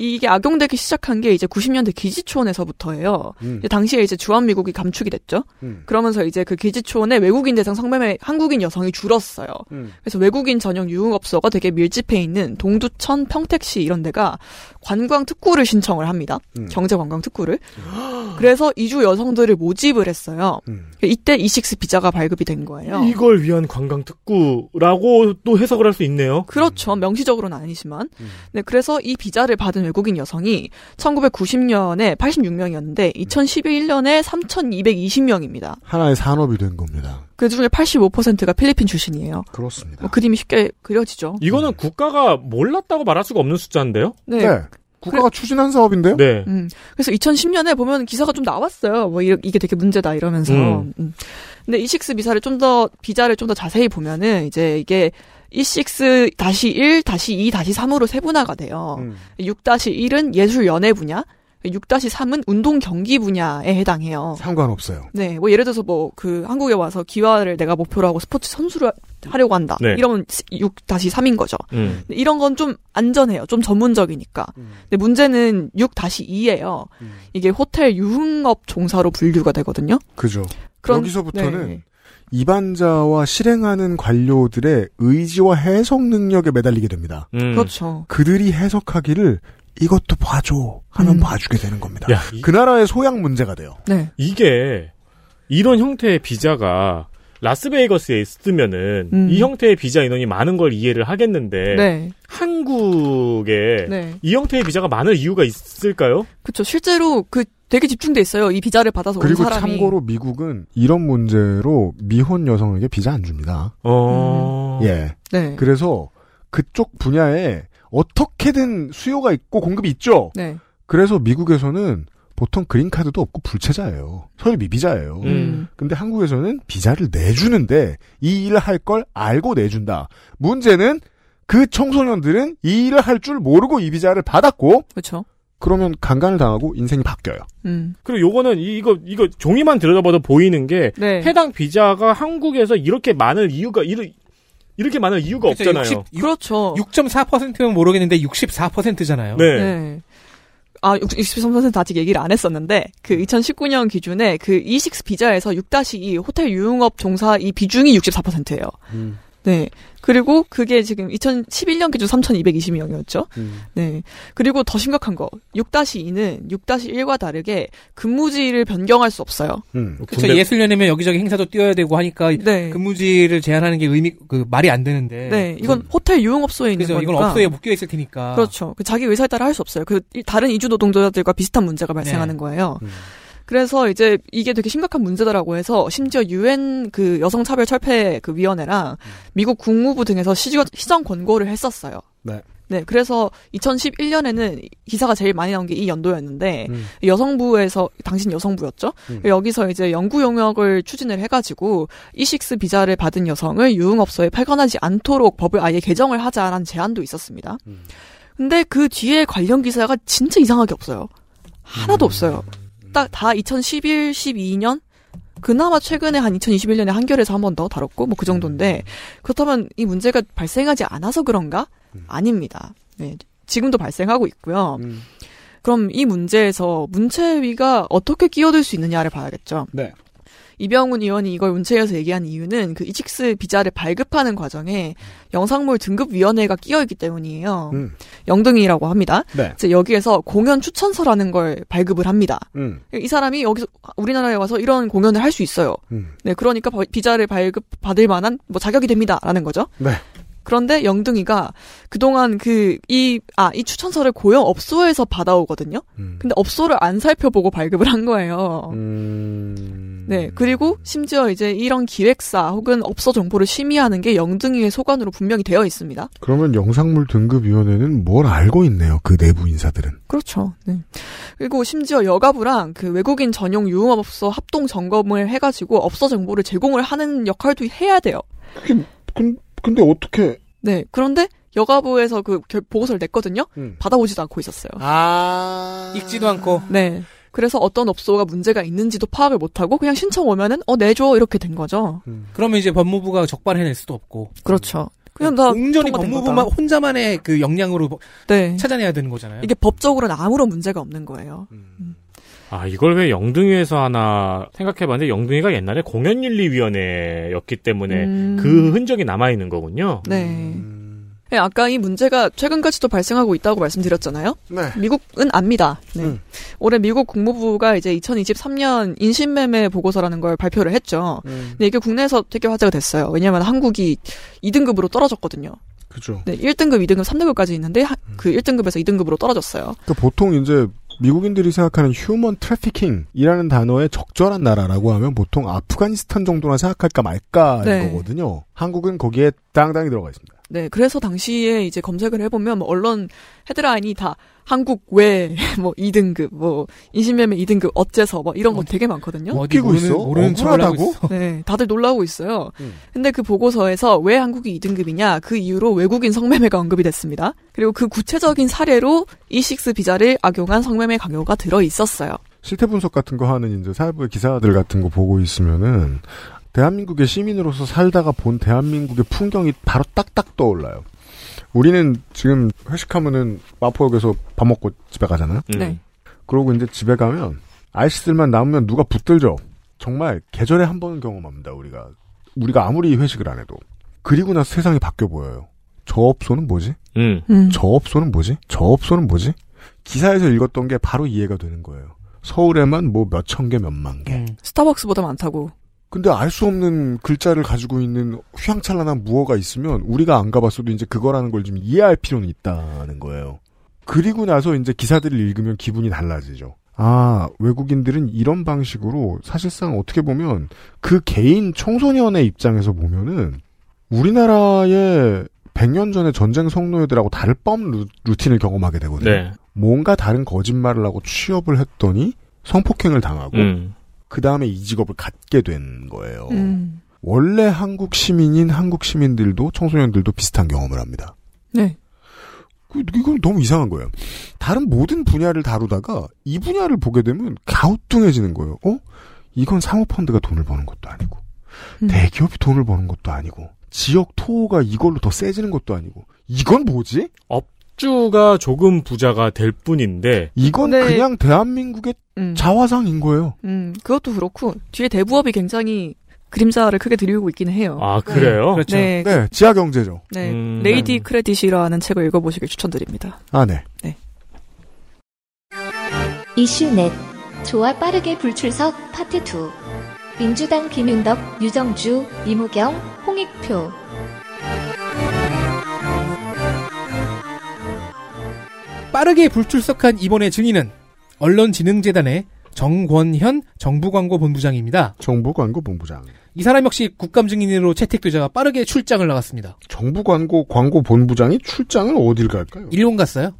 이게 악용되기 시작한 게 이제 90년대 기지촌에서부터예요. 음. 당시에 이제 주한미국이 감축이 됐죠. 음. 그러면서 이제 그 기지촌에 외국인 대상 성매매 한국인 여성이 줄었어요. 음. 그래서 외국인 전용 유흥업소가 되게 밀집해 있는 동두천, 평택시 이런 데가 관광 특구를 신청을 합니다. 음. 경제 관광 특구를. 그래서 이주 여성들을 모집을 했어요. 음. 이때 이식스 비자가 발급이 된 거예요. 이걸 위한 관광 특구라고 또 해석을 할 수 있네요. 그렇죠. 명시적으로는 아니지만. 음. 네, 그래서 이 비자를 받은 외국인 여성이 1990년에 86명이었는데 2011년에 3,220명입니다. 하나의 산업이 된 겁니다. 그 중에 85%가 필리핀 출신이에요. 그렇습니다. 뭐 그림이 쉽게 그려지죠. 이거는 국가가 몰랐다고 말할 수가 없는 숫자인데요. 네. 네. 국가가 추진한 사업인데요? 네. 음. 그래서 2010년에 보면 기사가 좀 나왔어요. 뭐 이- 이게 되게 문제다 이러면서. 음. 음. 근데 이식스 비자를 좀 더 비자를 좀 더 자세히 보면은 이제 이게 E6 1 2 3으로 세분화가 돼요. 음. 6-1은 예술 연예 분야, 6-3은 운동 경기 분야에 해당해요. 상관없어요. 네, 뭐 예를 들어서 뭐 그 한국에 와서 기화를 내가 목표로 하고 스포츠 선수를 하려고 한다. 네. 이러면 6-3인 거죠. 음. 이런 건 좀 안전해요. 좀 전문적이니까. 근데 문제는 6-2예요. 음. 이게 호텔 유흥업 종사로 분류가 되거든요. 그죠. 그런- 여기서부터는 네. 입안자와 실행하는 관료들의 의지와 해석 능력에 매달리게 됩니다. 음. 그렇죠. 그들이 해석하기를 이것도 봐줘 하면 음. 봐주게 되는 겁니다. 야, 이, 그 나라의 소양 문제가 돼요. 네. 이게 이런 형태의 비자가 라스베이거스에 있으면은 음. 이 형태의 비자 인원이 많은 걸 이해를 하겠는데 네. 한국에 네. 이 형태의 비자가 많을 이유가 있을까요? 그렇죠. 실제로 그 되게 집중돼 있어요. 이 비자를 받아서 온 그리고 사람이. 참고로 미국은 이런 문제로 미혼 여성에게 비자 안 줍니다. 어. 예. 네. 그래서 그쪽 분야에 어떻게든 수요가 있고 공급이 있죠. 네. 그래서 미국에서는 보통 그린카드도 없고 불체자예요. 서류 미비자예요. 음. 근데 한국에서는 비자를 내주는데 이 일을 할 걸 알고 내준다. 문제는 그 청소년들은 이 일을 할 줄 모르고 이 비자를 받았고 그렇죠. 그러면 강간을 당하고 인생이 바뀌어요. 음. 그리고 요거는 이- 이거 이거 종이만 들여다봐도 보이는 게 네. 해당 비자가 한국에서 이렇게 많을 이유가 이르, 이렇게 많을 이유가 그렇죠. 없잖아요. 60, 그렇죠. 6.4%면 모르겠는데 64%잖아요. 네. 네. 아, 63% 아직 얘기를 안 했었는데, 그 2019년 기준에 그 E6 비자에서 6-2 호텔 유흥업 종사 이 비중이 64%예요. 네. 그리고 그게 지금 2011년 기준 3,220명이었죠. 음. 네. 그리고 더 심각한 거, 6-2는 6-1과 다르게 근무지를 변경할 수 없어요. 음. 그렇죠. 예술연예면 여기저기 행사도 뛰어야 되고 하니까 네. 근무지를 제한하는 게 의미 그 말이 안 되는데. 네. 이건 호텔 유흥업소에 있는 그래서 거니까. 이건 업소에 묶여 있을 테니까. 그렇죠. 그 자기 의사에 따라 할 수 없어요. 그 이- 다른 이주 노동자들과 비슷한 문제가 발생하는 네. 거예요. 음. 그래서 이제 이게 되게 심각한 문제다라고 해서 심지어 유엔 그 여성 차별 철폐 그 위원회랑 미국 국무부 등에서 시정, 권고를 했었어요. 네. 네, 그래서 2011년에는 기사가 제일 많이 나온 게 이 연도였는데 음. 여성부에서 당신 여성부였죠. 음. 여기서 이제 연구 용역을 추진을 해가지고 이식스 비자를 받은 여성을 유흥업소에 팔건하지 않도록 법을 아예 개정을 하자라는 제안도 있었습니다. 음. 근데 그 뒤에 관련 기사가 진짜 이상하게 없어요. 하나도 없어요. 딱 다 2011, 12년 그나마 최근에 한 2021년에 한겨레에서 한 번 더 다뤘고 뭐 그 정도인데 그렇다면 이 문제가 발생하지 않아서 그런가? 아닙니다. 네. 지금도 발생하고 있고요. 음. 그럼 이 문제에서 문체위가 어떻게 끼어들 수 있느냐를 봐야겠죠. 네. 이병훈 의원이 이걸 문체위에서 얘기한 이유는 그 이칙스 비자를 발급하는 과정에 영상물 등급위원회가 끼어 있기 때문이에요. 음. 영등이라고 합니다. 네. 이제 여기에서 공연 추천서라는 걸 발급을 합니다. 음. 이 사람이 여기서 우리나라에 와서 이런 공연을 할 수 있어요. 음. 네, 그러니까 바- 비자를 발급 받을 만한 뭐 자격이 됩니다라는 거죠. 네. 그런데 영등이가 그동안 그 이 아 이 추천서를 고용 업소에서 받아오거든요. 음. 근데 업소를 안 살펴보고 발급을 한 거예요. 음. 네, 그리고 심지어 이제 이런 기획사 혹은 업소 정보를 심의하는 게 영등이의 소관으로 분명히 되어 있습니다. 그러면 영상물 등급위원회는 뭘 알고 있네요. 그 내부 인사들은. 그렇죠. 네. 그리고 심지어 여가부랑 그 외국인 전용 유흥업소 합동 점검을 해가지고 업소 정보를 제공을 하는 역할도 해야 돼요. 근, 근데 어떻게? 네. 그런데 여가부에서 그 결- 보고서를 냈거든요. 음. 받아오지도 않고 있었어요. 아. 읽지도 않고. 네. 그래서 어떤 업소가 문제가 있는지도 파악을 못하고 그냥 신청 오면은 어 내줘 이렇게 된 거죠. 그러면 이제 법무부가 적발해낼 수도 없고. 그렇죠. 그냥 다 온전히 법무부만. 혼자만의 그 역량으로 네. 찾아내야 되는 거잖아요. 이게 법적으로는 아무런 문제가 없는 거예요. 아, 이걸 왜 영등위에서 하나 생각해봤는데 영등위가 옛날에 공연윤리위원회였기 때문에 음. 그 흔적이 남아 있는 거군요. 네. 네, 아까 이 문제가 최근까지도 발생하고 있다고 말씀드렸잖아요. 네. 미국은 압니다. 네. 음. 올해 미국 국무부가 이제 2023년 인신매매 보고서라는 걸 발표를 했죠. 음. 근데 이게 국내에서 되게 화제가 됐어요. 왜냐하면 한국이 2등급으로 떨어졌거든요. 그죠. 네, 1등급, 2등급, 3등급까지 있는데 하- 그 1등급에서 2등급으로 떨어졌어요. 그러니까 보통 이제 미국인들이 생각하는 human trafficking이라는 단어의 적절한 나라라고 하면 보통 아프가니스탄 정도나 생각할까 말까인 네. 거거든요. 한국은 거기에 당당히 들어가 있습니다. 네, 그래서 당시에 이제 검색을 해보면 뭐 언론 헤드라인이 다 한국 왜, 뭐 2등급, 뭐 인신매매 2등급 어째서 뭐 이런 거 되게 많거든요. 뭐 어디 웃기고 있어? 모르는 억울하다고? 네, 다들 놀라고 있어요. 음. 근데 그 보고서에서 왜 한국이 2등급이냐 그 이유로 외국인 성매매가 언급이 됐습니다. 그리고 그 구체적인 사례로 이식스 비자를 악용한 성매매 강요가 들어 있었어요. 실태 분석 같은 거 하는 이제 사회부의 기사들 같은 거 보고 있으면은 대한민국의 시민으로서 살다가 본 대한민국의 풍경이 바로 딱딱 떠올라요. 우리는 지금 회식하면은 마포역에서 밥 먹고 집에 가잖아요. 음. 네. 그러고 이제 집에 가면 아이스들만 남으면 누가 붙들죠. 정말 계절에 한 번은 경험합니다. 우리가 우리가 아무리 회식을 안 해도 그리고 나서 세상이 바뀌어 보여요. 저 업소는 뭐지? 음. 음. 저 업소는 뭐지? 저 업소는 뭐지? 기사에서 읽었던 게 바로 이해가 되는 거예요. 서울에만 뭐 몇천 개, 몇만 개. 음. 스타벅스보다 많다고. 근데 알 수 없는 글자를 가지고 있는 휘황찬란한 무어가 있으면 우리가 안 가봤어도 이제 그거라는 걸 좀 이해할 필요는 있다는 거예요. 그리고 나서 이제 기사들을 읽으면 기분이 달라지죠. 아, 외국인들은 이런 방식으로 사실상 어떻게 보면 그 개인 청소년의 입장에서 보면은 우리나라의 100년 전에 전쟁 성노예들하고 다를 뻔 루, 루틴을 경험하게 되거든요. 네. 뭔가 다른 거짓말을 하고 취업을 했더니 성폭행을 당하고 음. 그 다음에 이 직업을 갖게 된 거예요. 음. 원래 한국 시민인 한국 시민들도 청소년들도 비슷한 경험을 합니다. 네. 그, 이건 너무 이상한 거예요. 다른 모든 분야를 다루다가 이 분야를 보게 되면 가우뚱해지는 거예요. 어? 이건 사모펀드가 돈을 버는 것도 아니고 음. 대기업이 돈을 버는 것도 아니고 지역 토호가 이걸로 더 세지는 것도 아니고 이건 뭐지? 업 주가 조금 부자가 될 뿐인데 이건 네. 그냥 대한민국의 음. 자화상인 거예요. 음, 그것도 그렇고 뒤에 대부업이 굉장히 그림자를 크게 들이고 있기는 해요. 아 그래요? 그렇죠. 네. 네, 지하 경제죠. 네. 음. 레이디 크레딧이라는 책을 읽어보시길 추천드립니다. 아, 네. 이슈 넷 조화 빠르게 불출석 파트 2 민주당 김윤덕, 유정주, 이무경, 홍익표 빠르게 불출석한 이번의 증인은 언론진흥재단의 정권현 정부광고본부장입니다. 정부광고본부장. 이 사람 역시 국감 증인으로 채택되자 빠르게 출장을 나갔습니다. 정부광고 광고본부장이 출장을 어딜 갈까요? 일본 갔어요.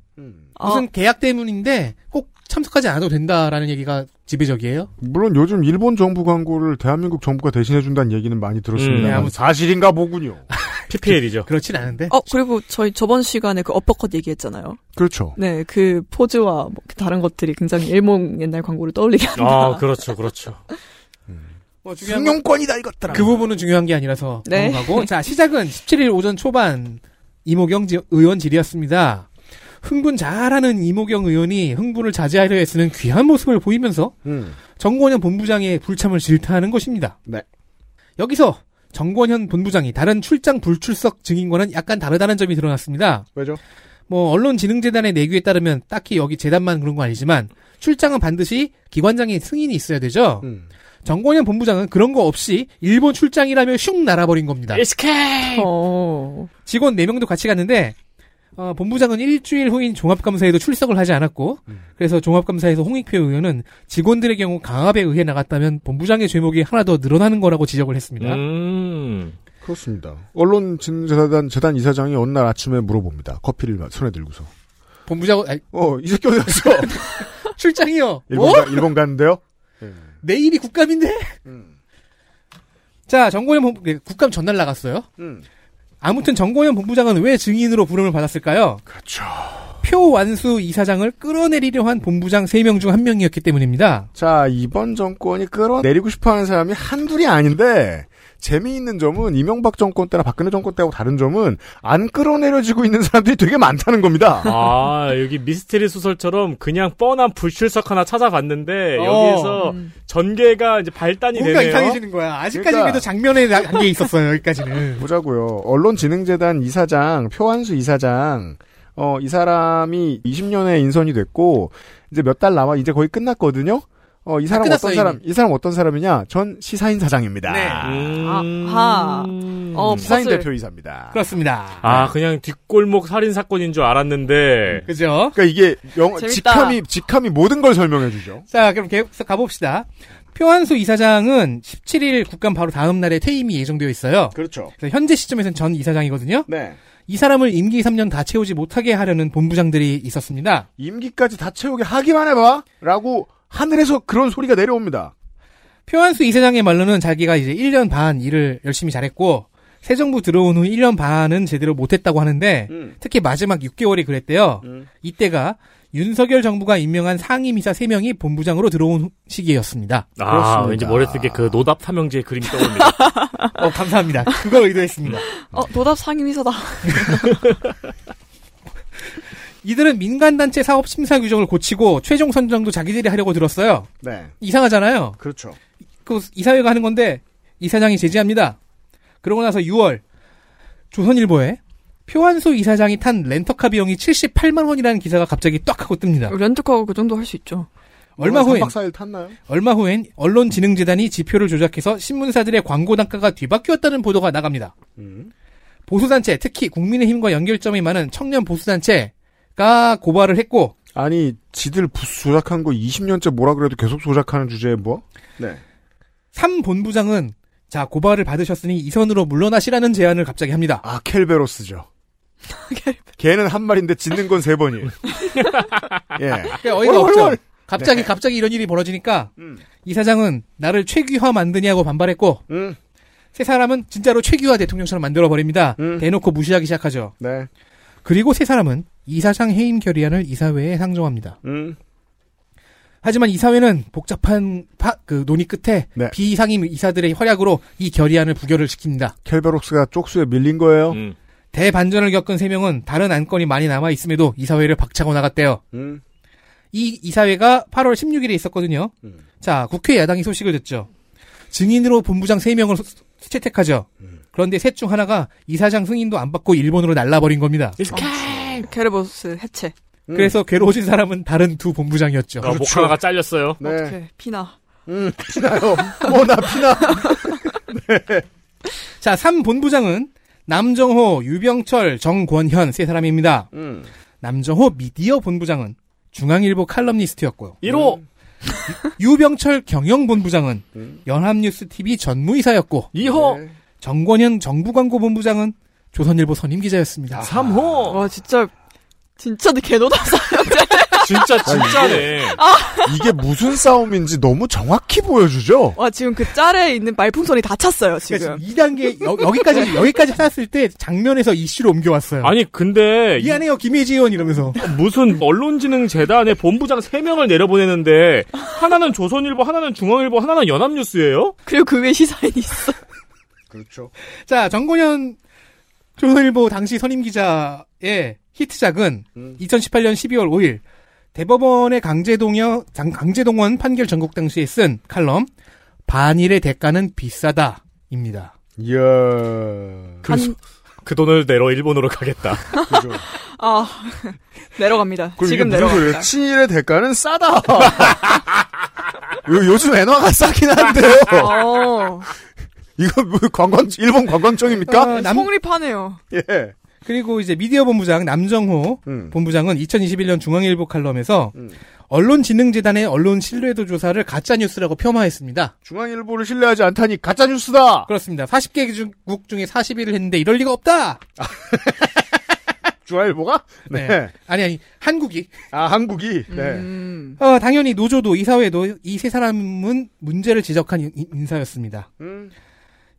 아, 무슨 계약 때문인데 꼭 참석하지 않아도 된다라는 얘기가 지배적이에요. 물론 요즘 일본 정부 광고를 대한민국 정부가 대신해준다는 얘기는 많이 들었습니다. 음, 만 사실인가 보군요. PPL이죠. 그렇진 않은데. 어, 그리고 저희 저번 시간에 그 어퍼컷 얘기했잖아요. 그렇죠. 네, 그 포즈와 뭐 다른 것들이 굉장히 일본 옛날 광고를 떠올리게 한다. 아, 그렇죠, 그렇죠. 뭐 중요한 건 승용권이다 이것들아. 그 부분은 중요한 게 아니라서 네. 넘어가고 자 시작은 17일 오전 초반 이모경 지- 의원 질의였습니다. 흥분 잘하는 이모경 의원이 흥분을 자제하려 애쓰는 귀한 모습을 보이면서 음. 정권현 본부장의 불참을 질타하는 것입니다. 네. 여기서 정권현 본부장이 다른 출장 불출석 증인과는 약간 다르다는 점이 드러났습니다. 왜죠? 뭐 언론진흥재단의 내규에 따르면 딱히 여기 재단만 그런 건 아니지만 출장은 반드시 기관장의 승인이 있어야 되죠. 음. 정권현 본부장은 그런 거 없이 일본 출장이라며 슝 날아버린 겁니다. 어. 직원 4명도 같이 갔는데 어, 본부장은 일주일 후인 종합감사에도 출석을 하지 않았고 그래서 종합감사에서 홍익표 의원은 직원들의 경우 강압에 의해 나갔다면 본부장의 죄목이 하나 더 늘어나는 거라고 지적을 했습니다. 음. 그렇습니다. 언론 진재단 재단 이사장이 어느 날 아침에 물어봅니다. 커피를 손에 들고서. 본부장 아니, 어, 이 새끼 어디 갔어? 출장이요. 일본, 뭐? 가, 일본 갔는데요? 내일이 국감인데? 음. 자, 본부, 네, 국감 전날 나갔어요. 음. 아무튼 정권현 본부장은 왜 증인으로 부름을 받았을까요? 그렇죠. 표완수 이사장을 끌어내리려 한 본부장 3명 중한 명이었기 때문입니다. 자, 이번 정권이 끌어내리고 싶어 하는 사람이 한둘이 아닌데, 재미있는 점은 이명박 정권 때나 박근혜 정권 때하고 다른 점은 안 끌어내려지고 있는 사람들이 되게 많다는 겁니다. 아, 여기 미스테리 소설처럼 그냥 뻔한 불출석 하나 찾아갔는데, 어. 여기에서 음. 전개가 이제 발단이 뭔가 되네요. 이상해지는 거야. 아직까지 그러니까. 그래도 장면에 한게 있었어요, 여기까지는. 보자고요. 언론진흥재단 이사장, 표한수 이사장, 어, 이 사람이 20년에 인선이 됐고, 이제 몇 달 남아, 이제 거의 끝났거든요? 어, 이 사람 끝났어요, 어떤 사람, 이 사람 어떤 사람이냐? 전 시사인 사장입니다. 네. 음. 아하. 어, 시사인 퍼즐. 대표이사입니다. 그렇습니다. 아, 그냥 뒷골목 살인 사건인 줄 알았는데, 그죠? 그러니까 이게 영. 직함이, 직함이 모든 걸 설명해 주죠. 자, 그럼 계속 가봅시다. 표한수 이사장은 17일 국감 바로 다음 날에 퇴임이 예정되어 있어요. 그렇죠. 그래서 현재 시점에서는 전 이사장이거든요. 네. 이 사람을 임기 3년 다 채우지 못하게 하려는 본부장들이 있었습니다. 임기까지 다 채우게 하기만 해봐! 라고 하늘에서 그런 소리가 내려옵니다. 표한수 이사장의 말로는 자기가 이제 1년 반 일을 열심히 잘했고 새 정부 들어온 후 1년 반은 제대로 못했다고 하는데 음. 특히 마지막 6개월이 그랬대요. 음. 이때가 윤석열 정부가 임명한 상임이사 3명이 본부장으로 들어온 시기였습니다. 아, 그렇습니다. 왠지 머릿속에 그 노답 삼형제의 그림이 떠오릅니다. 어, 감사합니다. 그걸 의도했습니다. 어, 노답 상임이사다. 이들은 민간단체 사업 심사 규정을 고치고 최종 선정도 자기들이 하려고 들었어요. 네. 이상하잖아요. 그렇죠. 그 이사회가 하는 건데 이사장이 제지합니다. 그러고 나서 6월 조선일보에 표한수 이사장이 탄 렌터카 비용이 78만 원이라는 기사가 갑자기 딱 하고 뜹니다. 렌트카가 그 정도 할 수 있죠. 얼마 후엔 3박 4일 탔나요? 얼마 후엔 언론진흥재단이 지표를 조작해서 신문사들의 광고 단가가 뒤바뀌었다는 보도가 나갑니다. 음. 보수단체, 특히 국민의힘과 연결점이 많은 청년 보수단체 가 고발을 했고 아니, 지들 부수 조작한 거 20년째 뭐라 그래도 계속 조작하는 주제에 뭐? 네. 3 본부장은 자 고발을 받으셨으니 이 선으로 물러나시라는 제안을 갑자기 합니다. 아, 켈베로스죠. 걔는 한 마리인데 짓는 건 세 번이에요. 예. 그러니까 어이가 월, 없죠. 월. 갑자기 네. 갑자기 이런 일이 벌어지니까 음. 이 사장은 나를 최규화 만드냐고 반발했고 음. 세 사람은 진짜로 최규화 대통령처럼 만들어 버립니다. 음. 대놓고 무시하기 시작하죠. 네. 그리고 세 사람은 이사장 해임 결의안을 이사회에 상정합니다. 음. 하지만 이사회는 복잡한 파- 그 논의 끝에 네. 비상임 이사들의 활약으로 이 결의안을 부결을 시킵니다. 켈베로스가 쪽수에 밀린 거예요. 음. 대반전을 겪은 세 명은 다른 안건이 많이 남아 있음에도 이사회를 박차고 나갔대요. 음. 이 이사회가 8월 16일에 있었거든요. 음. 자, 국회 야당이 소식을 듣죠. 증인으로 본부장 3명을 채택하죠. 음. 그런데 셋 중 하나가 이사장 승인도 안 받고 일본으로 날라버린 겁니다. 케르보스 해체. 음. 그래서 괴로워진 사람은 다른 두 본부장이었죠. 아, 목 하나가 잘렸어요. 네. 어떻게 피나. 음, 피나요. 뭐나 피나. 자, 3 본부장은 남정호, 유병철, 정권현 세 사람입니다. 음. 남정호 미디어 본부장은 중앙일보 칼럼니스트였고요. 1호! 유병철 경영본부장은 연합뉴스 TV 전무이사였고 이호 정권현 정부광고본부장은 조선일보 선임 기자였습니다. 3호 와 진짜 진짜 개노다사. 진짜 진짜네. 이게 무슨 싸움인지 너무 정확히 보여주죠. 와 지금 그 짤에 있는 말풍선이 다 찼어요 지금. 2단계 여, 기까지 여기까지 찾았을 때 장면에서 이슈로 옮겨왔어요. 아니 근데 이- 미안해요 김혜지 의원 이러면서 무슨 언론진흥재단에 본부장 3 명을 내려보내는데 하나는 조선일보, 하나는 중앙일보, 하나는 연합뉴스예요? 그리고 그 위에 시사인이 있어. 그렇죠. 자 정권현 조선일보 당시 선임 기자의 히트작은 2018년 12월 5일 대법원의 강제동여 장- 강제동원 판결 전국 당시에 쓴 칼럼 반일의 대가는 비싸다입니다. 이야. 그, 그 돈을 내러 일본으로 가겠다. 그죠. 아 내려갑니다. 지금? 내려갑니다. 친일의 대가는 싸다. 요, 요즘 엔화가 싸긴 한데요. 어, 이거 뭐 관광 일본 관광청입니까? 어, 남- 성립하네요. 예. 그리고 이제 미디어 본부장 남정호 음. 본부장은 2021년 중앙일보 칼럼에서 음. 언론진흥재단의 언론 신뢰도 조사를 가짜 뉴스라고 폄하했습니다. 중앙일보를 신뢰하지 않다니 가짜 뉴스다. 그렇습니다. 40개 국 중에 41을 했는데 이럴 리가 없다. 중앙일보가? 네. 아니 아니 한국이 아 한국이. 네. 음. 어, 당연히 노조도 이사회도 이 세 사람은 문제를 지적한 인- 인사였습니다. 음.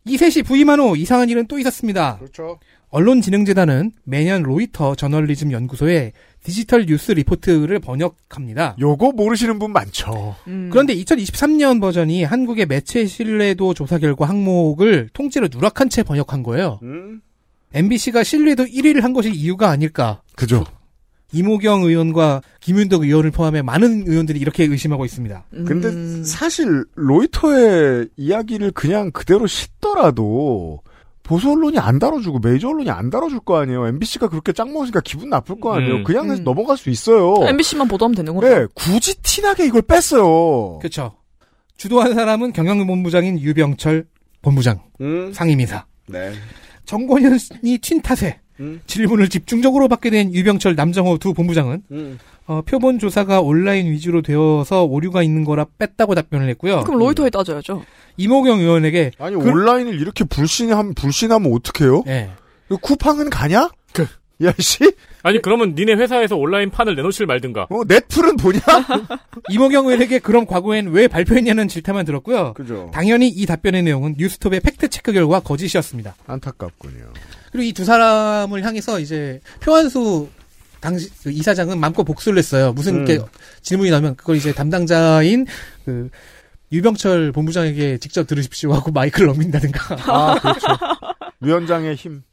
이 셋이 부임한 후 이상한 일은 또 있었습니다. 그렇죠. 언론진흥재단은 매년 로이터 저널리즘 연구소의 디지털 뉴스 리포트를 번역합니다. 요거 모르시는 분 많죠. 음. 그런데 2023년 버전이 한국의 매체 신뢰도 조사 결과 항목을 통째로 누락한 채 번역한 거예요. 음. MBC가 신뢰도 1위를 한 것이 이유가 아닐까. 그죠. 임오경 의원과 김윤덕 의원을 포함해 많은 의원들이 이렇게 의심하고 있습니다. 근데 음. 사실 로이터의 이야기를 그냥 그대로 싣더라도 보수 언론이 안 다뤄주고 메이저 언론이 안 다뤄줄 거 아니에요. MBC가 그렇게 짱 먹으니까 기분 나쁠 거 아니에요. 음. 그냥 음. 넘어갈 수 있어요. MBC만 보도하면 되는 거죠. 네, 굳이 티나게 이걸 뺐어요. 그렇죠. 주도한 사람은 경영본부장인 유병철 본부장 음. 상임이사. 네. 정권현이 튄 탓에 음. 질문을 집중적으로 받게 된 유병철 남정호 두 본부장은 음. 어, 표본 조사가 온라인 위주로 되어서 오류가 있는 거라 뺐다고 답변을 했고요. 그럼 로이터에 따져야죠. 임오경 의원에게 아니 그- 온라인을 이렇게 불신하면 불신하면 어떡해요? 예. 이거 쿠팡은 가냐? 그- 야 씨, 아니 그러면 니네 회사에서 온라인 판을 내놓질 말든가. 어, 넷플은 보냐? 임오경 의원에게 그럼 과거엔 왜 발표했냐는 질타만 들었고요. 그죠. 당연히 이 답변의 내용은 뉴스톱의 팩트 체크 결과 거짓이었습니다. 안타깝군요. 그리고 이 두 사람을 향해서 이제 표한수 당시 그 이사장은 마음껏 복수를 했어요. 무슨 음. 이렇게 질문이 나면 그걸 이제 담당자인 그 유병철 본부장에게 직접 들으십시오 하고 마이크를 넘긴다든가. 아 그렇죠. 위원장의 힘.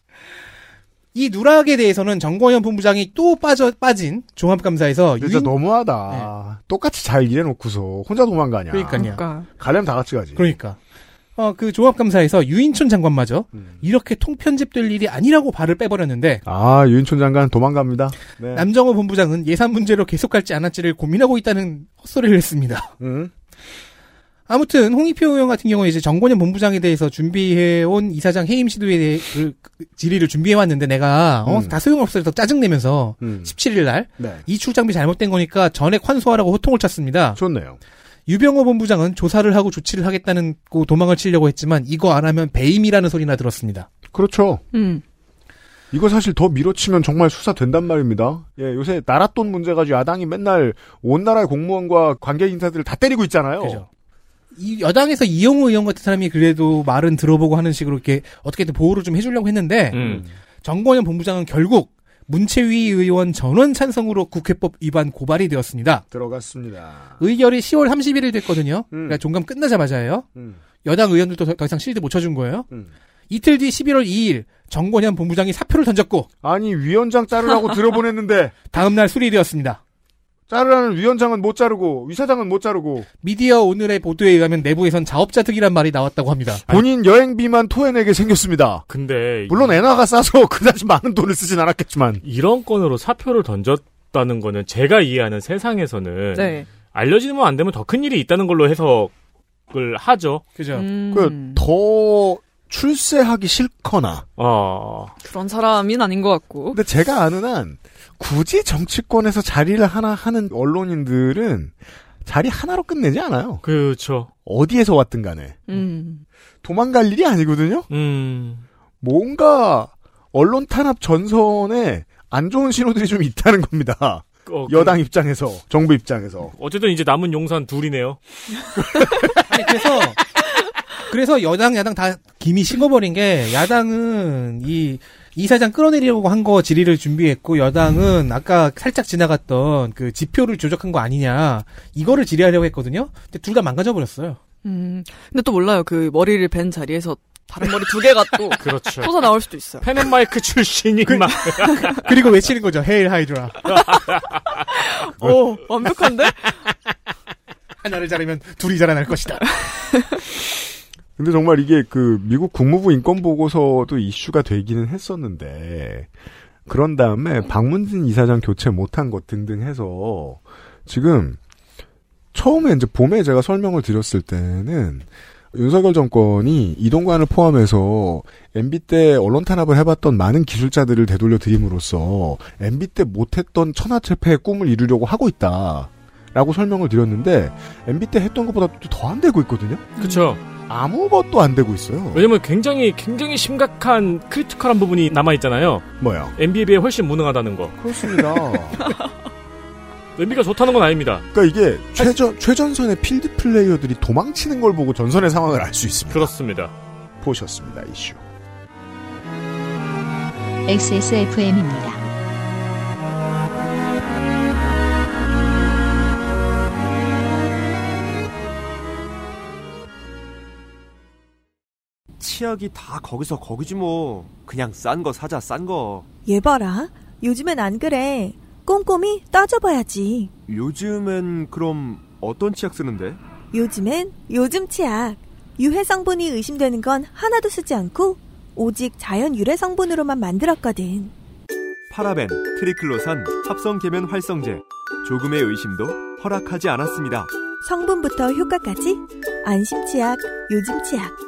이 누락에 대해서는 정권현 본부장이 또 빠져 빠진 종합감사에서 진짜 유인 너무하다. 똑같이 잘 일해놓고서 혼자 도망가냐. 그러니까요. 그러니까 가려면 다 같이 가지. 그러니까 어 그 종합감사에서 유인촌 장관마저 음. 이렇게 통편집될 일이 아니라고 발을 빼버렸는데 아 유인촌 장관 도망갑니다. 네. 남정호 본부장은 예산 문제로 계속 갈지 안 할지를 고민하고 있다는 헛소리를 했습니다. 음. 아무튼 홍익표 의원 같은 경우에 이제 정권현 본부장에 대해서 준비해온 이사장 해임 시도에 대해 그 질의를 준비해왔는데 내가 어, 음. 다 소용없어서 짜증내면서 음. 17일 날 네. 이축 장비 잘못된 거니까 전액 환수하라고 호통을 쳤습니다. 좋네요. 유병호 본부장은 조사를 하고 조치를 하겠다는 고 도망을 치려고 했지만 이거 안 하면 배임이라는 소리나 들었습니다. 그렇죠. 음. 이거 사실 더 밀어치면 정말 수사 된단 말입니다. 예, 요새 나랏돈 문제 가지고 야당이 맨날 온 나라의 공무원과 관계 인사들을 다 때리고 있잖아요. 그죠. 이 여당에서 이용우 의원 같은 사람이 그래도 말은 들어보고 하는 식으로 이렇게 어떻게든 보호를 좀 해주려고 했는데 음. 정권현 본부장은 결국 문채위 의원 전원 찬성으로 국회법 위반 고발이 되었습니다. 들어갔습니다. 의결이 10월 31일 됐거든요. 음. 그러니까 종감 끝나자마자예요. 음. 여당 의원들도 더, 더 이상 실드 못 쳐준 거예요. 음. 이틀 뒤 11월 2일 정권현 본부장이 사표를 던졌고 아니 위원장 자르라고 들어보냈는데 다음날 수리되었습니다. 자르라는 위원장은 못 자르고 위사장은 못 자르고 미디어 오늘의 보도에 의하면 내부에선 자업자득이란 말이 나왔다고 합니다. 본인 여행비만 토해내게 생겼습니다. 근데 물론 엔화가 싸서 그다지 많은 돈을 쓰진 않았겠지만 이런 건으로 사표를 던졌다는 거는 제가 이해하는 세상에서는 네. 알려지면 안 되면 더 큰 일이 있다는 걸로 해석을 하죠. 그죠? 음. 그더 출세하기 싫거나 어, 그런 사람인 아닌 것 같고. 근데 제가 아는 한 굳이 정치권에서 자리를 하나 하는 언론인들은 자리 하나로 끝내지 않아요. 그렇죠. 어디에서 왔든 간에. 음. 도망갈 일이 아니거든요. 음. 뭔가 언론 탄압 전선에 안 좋은 신호들이 좀 있다는 겁니다. 어, 그- 여당 입장에서, 정부 입장에서. 어쨌든 이제 남은 용산 둘이네요. 아니, 그래서 그래서 여당 야당 다 김이 식어버린 게 야당은 이 이사장 끌어내리려고 한 거 질의를 준비했고 여당은 아까 살짝 지나갔던 그 지표를 조작한 거 아니냐 이거를 질의하려고 했거든요. 근데 둘 다 망가져 버렸어요. 음. 근데 또 몰라요. 그 머리를 벤 자리에서 다른 머리 두 개가 또 그렇죠. 솟아 나올 수도 있어요. 펜앤마이크 출신이 막 그리고 외치는 거죠. 헤일 하이드라. 오, 완벽한데? 하나를 자르면 둘이 자라날 것이다. 근데 정말 이게 그 미국 국무부 인권 보고서도 이슈가 되기는 했었는데 그런 다음에 박문진 이사장 교체 못한 것 등등 해서 지금 처음에 이제 봄에 제가 설명을 드렸을 때는 윤석열 정권이 이동관을 포함해서 MB 때 언론 탄압을 해봤던 많은 기술자들을 되돌려 들임으로써 MB 때 못했던 천하철폐의 꿈을 이루려고 하고 있다. 라고 설명을 드렸는데 MB 때 했던 것보다 더 안 되고 있거든요. 그렇죠. 아무것도 안 되고 있어요. 왜냐면 굉장히 굉장히 심각한 critical한 부분이 남아 있잖아요. 뭐요? MB에 비해 훨씬 무능하다는 거. 그렇습니다. MB가 좋다는 건 아닙니다. 그러니까 이게 최전 최전선의 field player들이 도망치는 걸 보고 전선의 상황을 알 수 있습니다. 그렇습니다. 보셨습니다 이슈. XSFM입니다. 치약이 다 거기서 거기지 뭐. 그냥 싼 거 사자 싼 거. 얘 봐라. 요즘엔 안 그래. 꼼꼼히 따져봐야지. 요즘엔 그럼 어떤 치약 쓰는데? 요즘엔 요즘 치약. 유해 성분이 의심되는 건 하나도 쓰지 않고 오직 자연 유래 성분으로만 만들었거든. 파라벤, 트리클로산, 합성 계면 활성제. 조금의 의심도 허락하지 않았습니다. 성분부터 효과까지 안심 치약, 요즘 치약.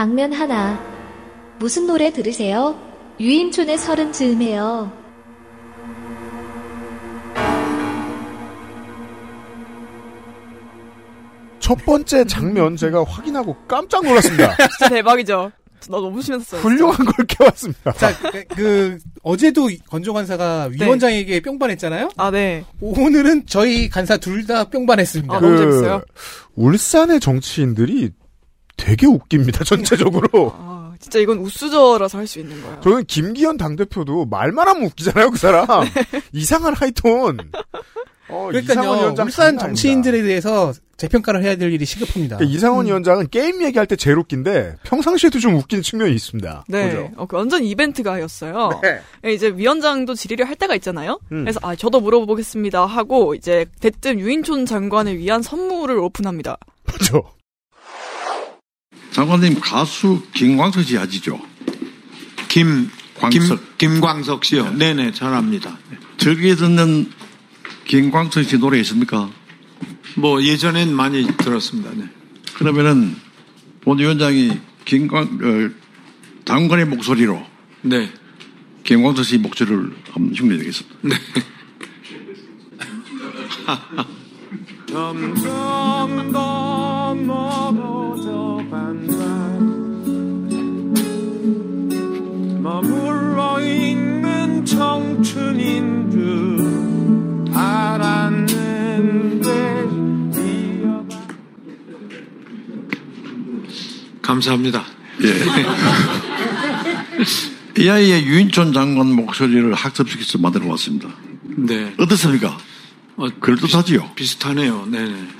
장면 하나. 무슨 노래 들으세요? 유인촌의 서른 즈음에요. 첫 번째 장면 제가 확인하고 깜짝 놀랐습니다. 진짜 대박이죠. 나 너무 심했어요. 훌륭한 걸 깨왔습니다. 자, 그, 그 어제도 건조 간사가 네. 위원장에게 뿅반했잖아요. 아, 네. 오늘은 저희 간사 둘 다 뿅반했습니다. 아, 너무 재밌어요. 울산의 정치인들이 되게 웃깁니다. 전체적으로. 아, 진짜 이건 우수저라서 할 수 있는 거예요. 저는 김기현 당대표도 말만 하면 웃기잖아요, 그 사람. 이상한 하이톤. 어, 이상원 그러니까요. 위원장 울산 정치인들에 대해서 재평가를 해야 될 일이 시급합니다. 그러니까 이상원 위원장은 게임 얘기할 때 제일 웃긴데 평상시에도 좀 웃기는 측면이 있습니다. 네. 그죠? 어, 그 완전 이벤트가였어요. 네. 예, 이제 위원장도 질의를 할 때가 있잖아요. 음. 그래서 아 저도 물어보겠습니다 하고 이제 대뜸 유인촌 장관을 위한 선물을 오픈합니다. 그죠? 장관님 가수 김광석 씨 아시죠? 김, 광석. 김, 김광석 씨요. 네네, 잘 압니다. 즐겨 듣는 김광석 씨 노래 있습니까? 뭐, 예전엔 많이 들었습니다. 네. 그러면은 본 위원장이 김광 어, 장관의 목소리로 네. 김광석 씨 목소리를 한번 흉내내겠습니다. 네. 점점 더 멀어 머물러 있는 청춘인 줄 알았는데 이어가 감사합니다. 이 아이의 유인촌 장관 목소리를 학습시켜서 만들어 왔습니다. 네. 어떻습니까? 어, 그럴듯하지요? 비슷하네요. 네네.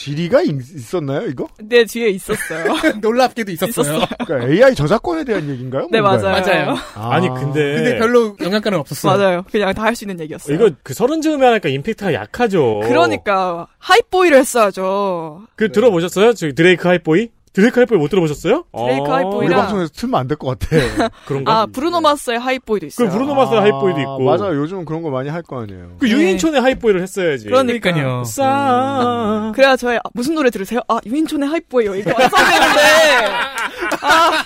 질의가 있, 었나요 이거? 내 뒤에 있었어요. 놀랍게도 있었어요. 있었어요. 그러니까 AI 저작권에 대한 얘기인가요? 네, 뭔가요? 맞아요. 맞아요. 아. 아니 근데 근데 별로 영양가는 없었어요. 맞아요. 그냥 다 할 수 있는 얘기였어요. 이거 그 서른 즈음에 하니까 임팩트가 약하죠. 그러니까 Hype Boy를 했어야죠. 그 들어보셨어요? 저 드레이크 Hype Boy? 드레이크 Hype Boy 못 들어보셨어요? 드레이크 아, Hype Boy랑- 우리 방송에서 틀면 안 될 것 같아. 그런가? 아 브루노 마스의 Hype Boy도 있어요. 그 브루노 마스의 Hype Boy도 있고. 맞아요. 요즘 그런 거 많이 할 거 아니에요. 그 유인촌의 하이보이를 했어야지. 그러니까요. 그러니까요. 싸. 그래야 저희 아, 무슨 노래 들으세요? 아 유인촌의 하이보이요. 이거 완성되는데. 아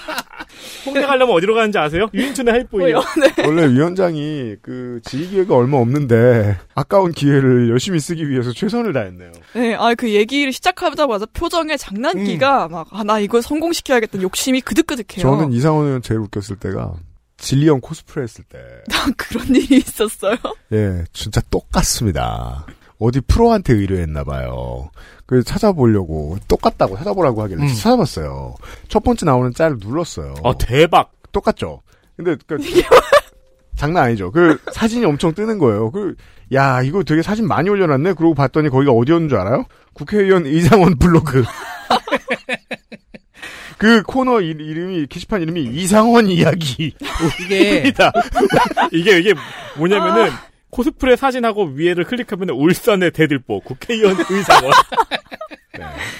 홍대 가려면 어디로 가는지 아세요? 유인촌의 하이보이요. 네. 원래 위원장이 그 지휘 기회가 얼마 없는데 아까운 기회를 열심히 쓰기 위해서 최선을 다했네요. 네, 아 그 얘기를 시작하자마자 표정에 장난기가 막아 나 이거 성공시켜야겠다는 욕심이 그득그득해요. 저는 이상원 의원 제일 웃겼을 때가 진리형 코스프레 했을 때. 그런 일이 있었어요. 예, 진짜 똑같습니다. 어디 프로한테 의뢰했나 봐요. 그 찾아보려고 똑같다고 찾아보라고 하길래 음. 찾아봤어요. 첫 번째 나오는 짤을 눌렀어요. 아 대박. 똑같죠. 근데 그 장난 아니죠. 그 사진이 엄청 뜨는 거예요. 그 야 이거 되게 사진 많이 올려놨네. 그러고 봤더니 거기가 어디였는 줄 알아요? 국회의원 이상원 블로그. 그 코너 이, 이름이 게시판 이름이 이상원 이야기. 이게. 이게 이게 뭐냐면은 코스프레 사진하고 위에를 클릭하면 울산의 대들보 국회의원 의사원.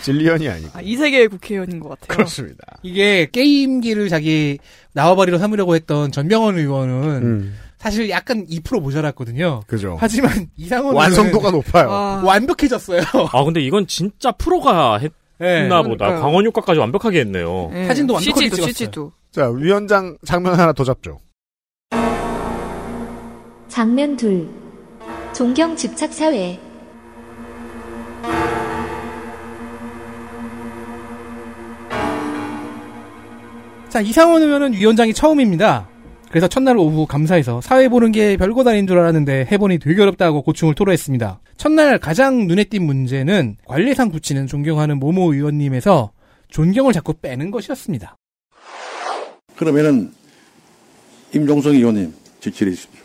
진리언이 아니고 아, 이 세계의 국회의원인 것 같아요. 그렇습니다. 이게 게임기를 자기 나와바리로 삼으려고 했던 전병헌 의원은 음, 사실 약간 2% 모자랐거든요. 그죠. 하지만 이상원 완성도가 높아요. 아, 완벽해졌어요. 아 근데 이건 진짜 프로가 했나 네. 보다. 그러니까요. 광원 효과까지 완벽하게 했네요. 네. 사진도 완벽하게 CG도, 찍었어요. CG도. 자 위원장 장면 하나 더 잡죠. 장면 둘. 존경 집착 사회. 자, 이상원 의원은 위원장이 처음입니다. 그래서 첫날 오후 감사해서 사회 보는 게 별거 다닌 줄 알았는데 해보니 되게 어렵다고 고충을 토로했습니다. 첫날 가장 눈에 띈 문제는 관례상 붙이는 존경하는 모모 의원님에서 존경을 자꾸 빼는 것이었습니다. 그러면은 임종성 의원님 지지해 주십시오.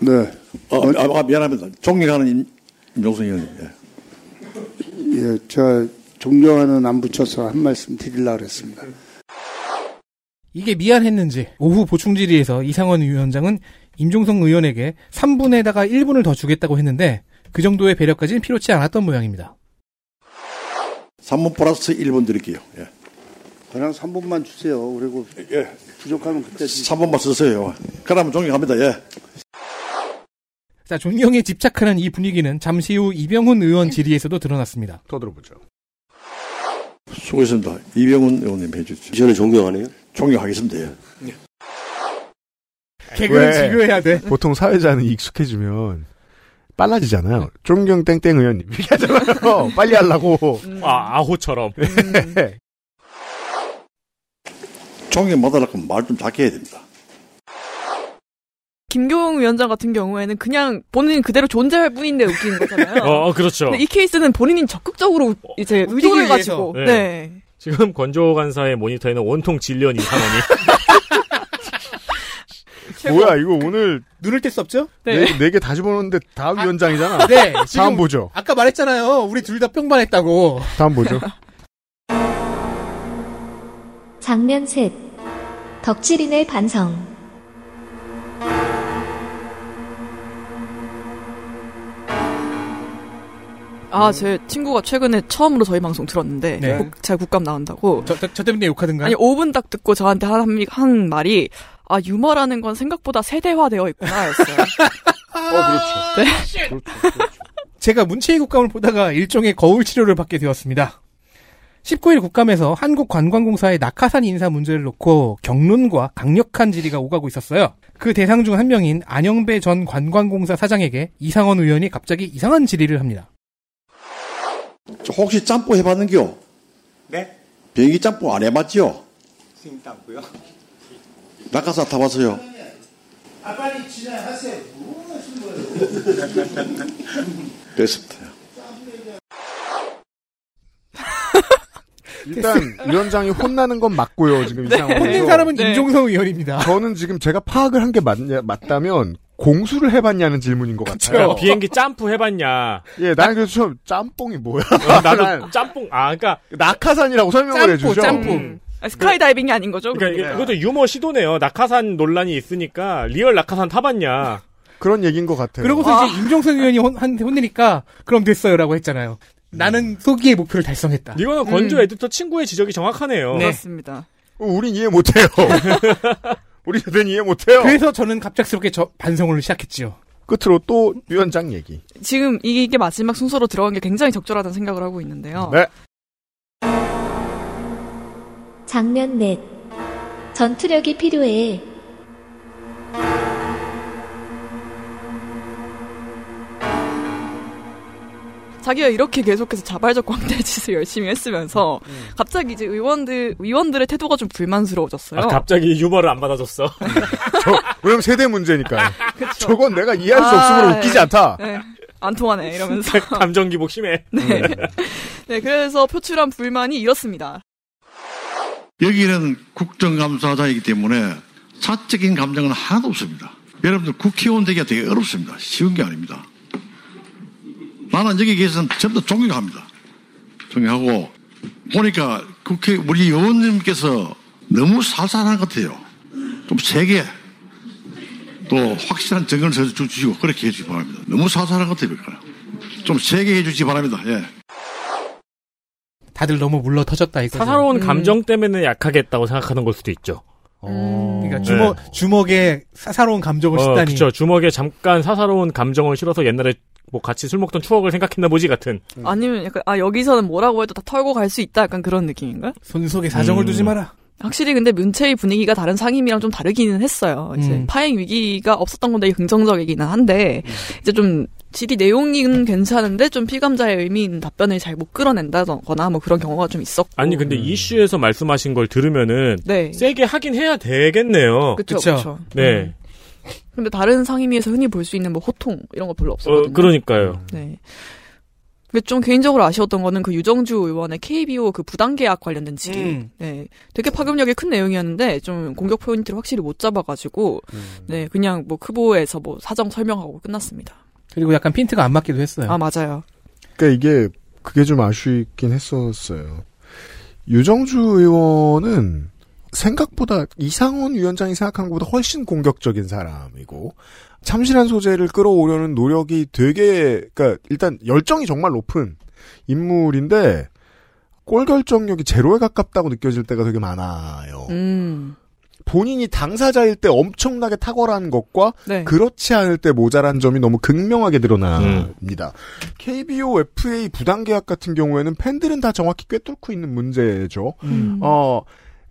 네. 어, 아, 아, 미안합니다. 존경하는 임, 임종성 의원님. 예. 예, 저 존경하는 안 붙여서 한 말씀 드리려고 그랬습니다. 이게 미안했는지 오후 보충 질의에서 이상원 위원장은 임종성 의원에게 3분에다가 1분을 더 주겠다고 했는데 그 정도의 배려까지는 필요치 않았던 모양입니다. 3분 플러스 1분 드릴게요. 예. 그냥 3분만 주세요. 그리고 예. 부족하면 그때 주 3분만 쓰세요. 그러면 존경합니다. 예. 자, 존경에 집착하는 이 분위기는 잠시 후 이병훈 의원 질의에서도 드러났습니다. 더 들어보죠. 수고했습니다. 이병훈 의원님 해주십시오. 저는 존경하네요. 존경하겠습니다. 예. 개그는 왜? 지교해야 돼. 보통 사회자는 익숙해지면 빨라지잖아요. 존경 땡땡 의원님 이렇게 하잖아요. 빨리 하려고. 아 아호처럼. 존경 받으려면 말좀 작게 해야 됩니다. 김교웅 위원장 같은 경우에는 그냥 본인 그대로 존재할 뿐인데 웃기는 거잖아요. 어, 어, 그렇죠. 근데 이 케이스는 본인이 적극적으로 이제 의도해가지고. 위해서. 네. 지금 권조 간사의 모니터에는 원통 진리언 이상원이. 뭐야 이거 오늘 눈을 뗄 수 없죠? 네개다 집어넣는데 다 위원장이잖아. 네. 다음 보죠. 아까 말했잖아요. 우리 둘 다 평반했다고. 다음 보죠. 장면 셋. 덕질인의 반성. 아, 제 친구가 최근에 처음으로 저희 방송 들었는데, 네. 국- 제가 국감 나온다고. 저, 저, 저 때문에 욕하든가. 아니, 5분 딱 듣고 저한테 한, 한 말이, 아, 유머라는 건 생각보다 세대화되어 있구나, 였어요. 어 그렇죠. 네. 그렇죠. 제가 문체위 국감을 보다가 일종의 거울 치료를 받게 되었습니다. 19일 국감에서 한국관광공사의 낙하산 인사 문제를 놓고 경론과 강력한 질의가 오가고 있었어요. 그 대상 중 한 명인 안영배 전 관광공사 사장에게 이상원 의원이 갑자기 이상한 질의를 합니다. 저 혹시 짬뽕 해봤는겨? 네? 비행기 짬뽕 안 해봤지요? 스님 땅고요. 낙하산 타봤어요? 아 빨리 진행하세요. 뭐 거예요? 됐습니다. 일단 위원장이 혼나는 건 맞고요. 지금 이 네. 상황에서. 혼낸 사람은 임종성 의원입니다. 저는 지금 제가 파악을 한 게 맞다면 공수를 해봤냐는 질문인 것 같아요. 그러니까 비행기 점프 해봤냐? 예, 나는 그래서 처음 짬뽕이 뭐야? 어, 나도 난 짬뽕 아 그러니까 낙하산이라고 설명을 해주죠. 음. 아, 스카이다이빙이 아닌 거죠? 그러니까 그것도 유머 시도네요. 낙하산 논란이 있으니까 real 낙하산 타봤냐? 그런 얘기인 것 같아요. 그러고서 이제 임종성 의원이 혼, 한테 혼내니까 그럼 됐어요라고 했잖아요. 나는 소기의 목표를 달성했다. 이거는 건조 에디터 친구의 지적이 정확하네요. 네. 그렇습니다. 어, 우린 이해 못해요. 우리 세대는 이해 못해요. 그래서 저는 갑작스럽게 저 반성을 시작했지요. 끝으로 또 위원장 얘기. 지금 이게 마지막 순서로 들어간 게 굉장히 적절하다는 생각을 하고 있는데요. 네. 장면 넷. 전투력이 필요해. 자기가 이렇게 계속해서 자발적 광대 짓을 열심히 했으면서 갑자기 이제 의원들 의원들의 태도가 좀 불만스러워졌어요. 아, 갑자기 유머를 안 받아줬어. 저, 왜냐면 세대 문제니까. 저건 내가 이해할 수 아, 없으므로 웃기지 네. 않다. 네. 안 통하네 이러면서. 감정 기복 심해. 네. 네, 그래서 표출한 불만이 이렇습니다. 여기는 국정감사장이기 때문에 사적인 감정은 하나도 없습니다. 여러분들 국회의원 되기가 되게 어렵습니다. 쉬운 게 아닙니다. 나는 여기 계셔서 전부 다 존경합니다. 존경하고 보니까 국회 우리 의원님께서 너무 살살한 것 같아요. 좀 세게 또 확실한 서 주시고 그렇게 해주시기 바랍니다. 너무 살살한 것 같아요. 좀 세게 해주시기 바랍니다. 예. 다들 너무 물러 터졌다 이거. 사사로운 감정 때문에 약하겠다고 생각하는 걸 수도 있죠. 그러니까 주먹 주먹에 사사로운 감정을 어, 싣다니. 그쵸. 주먹에 잠깐 사사로운 감정을 실어서 옛날에 뭐 같이 술 먹던 추억을 생각했나 보지 같은. 아니면 약간 아 여기서는 뭐라고 해도 다 털고 갈 수 있다 약간 그런 느낌인가? 손 속에 사정을 음. 두지 마라. 확실히 근데 문체의 분위기가 다른 상임이랑 좀 다르기는 했어요. 이제 음. 파행 위기가 없었던 건 되게 긍정적이기는 한데 이제 좀 질의 내용은 괜찮은데 좀 피감자의 의미 있는 답변을 잘 못 끌어낸다거나 뭐 그런 경우가 좀 있었고. 아니 근데 이슈에서 말씀하신 걸 들으면은 네. 세게 하긴 해야 되겠네요. 그쵸. 네. 근데 다른 상임위에서 흔히 볼 수 있는 뭐 호통 이런 거 별로 없었거든요. 어, 그러니까요. 네. 근데 좀 개인적으로 아쉬웠던 거는 그 유정주 의원의 KBO 그 부당 계약 관련된 질의. 음. 네. 되게 파급력이 큰 내용이었는데 좀 공격 포인트를 확실히 못 잡아가지고 네 그냥 뭐 크보에서 뭐 사정 설명하고 끝났습니다. 그리고 약간 핀트가 안 맞기도 했어요. 아 맞아요. 그러니까 이게 그게 좀 아쉽긴 했었어요. 유정주 의원은 생각보다 이상원 위원장이 생각한 것보다 훨씬 공격적인 사람이고 참신한 소재를 끌어오려는 노력이 되게 그러니까 일단 열정이 정말 높은 인물인데 골 결정력이 제로에 가깝다고 느껴질 때가 되게 많아요. 음. 본인이 당사자일 때 엄청나게 탁월한 것과 네. 그렇지 않을 때 모자란 점이 너무 극명하게 드러납니다. KBO, FA 부당 계약 같은 경우에는 팬들은 다 정확히 꿰뚫고 있는 문제죠. 음. 어,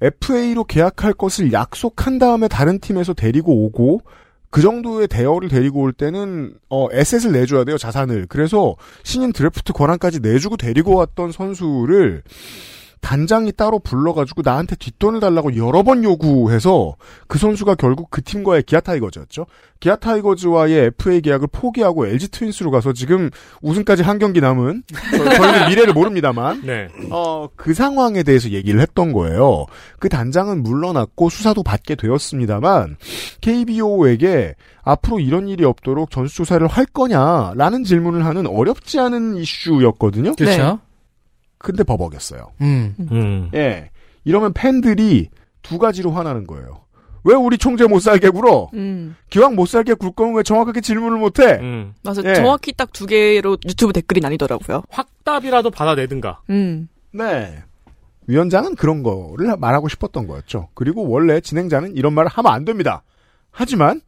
FA로 계약할 것을 약속한 다음에 다른 팀에서 데리고 오고 그 정도의 대여를 데리고 올 때는 어 에셋을 내줘야 돼요 자산을. 그래서 신인 드래프트 권한까지 내주고 데리고 왔던 선수를 단장이 따로 불러가지고 나한테 뒷돈을 달라고 여러 번 요구해서 그 선수가 결국 그 팀과의 기아 타이거즈였죠. 기아 타이거즈와의 FA 계약을 포기하고 LG 트윈스로 가서 지금 우승까지 한 경기 남은 저- 저희는 미래를 모릅니다만 네. 어, 그 상황에 대해서 얘기를 했던 거예요. 그 단장은 물러났고 수사도 받게 되었습니다만 KBO에게 앞으로 이런 일이 없도록 전수조사를 할 거냐라는 질문을 하는 어렵지 않은 이슈였거든요. 그렇죠. 근데 버벅였어요. 음. 음. 예. 이러면 팬들이 두 가지로 화나는 거예요. 왜 우리 총재 못 살게 굴어? 음. 기왕 못 살게 굴 거면 왜 정확하게 질문을 못 해? 음. 맞아 예. 정확히 딱 두 개로 유튜브 댓글이 나뉘더라고요. 확답이라도 받아내든가. 음. 네. 위원장은 그런 거를 말하고 싶었던 거였죠. 그리고 원래 진행자는 이런 말을 하면 안 됩니다. 하지만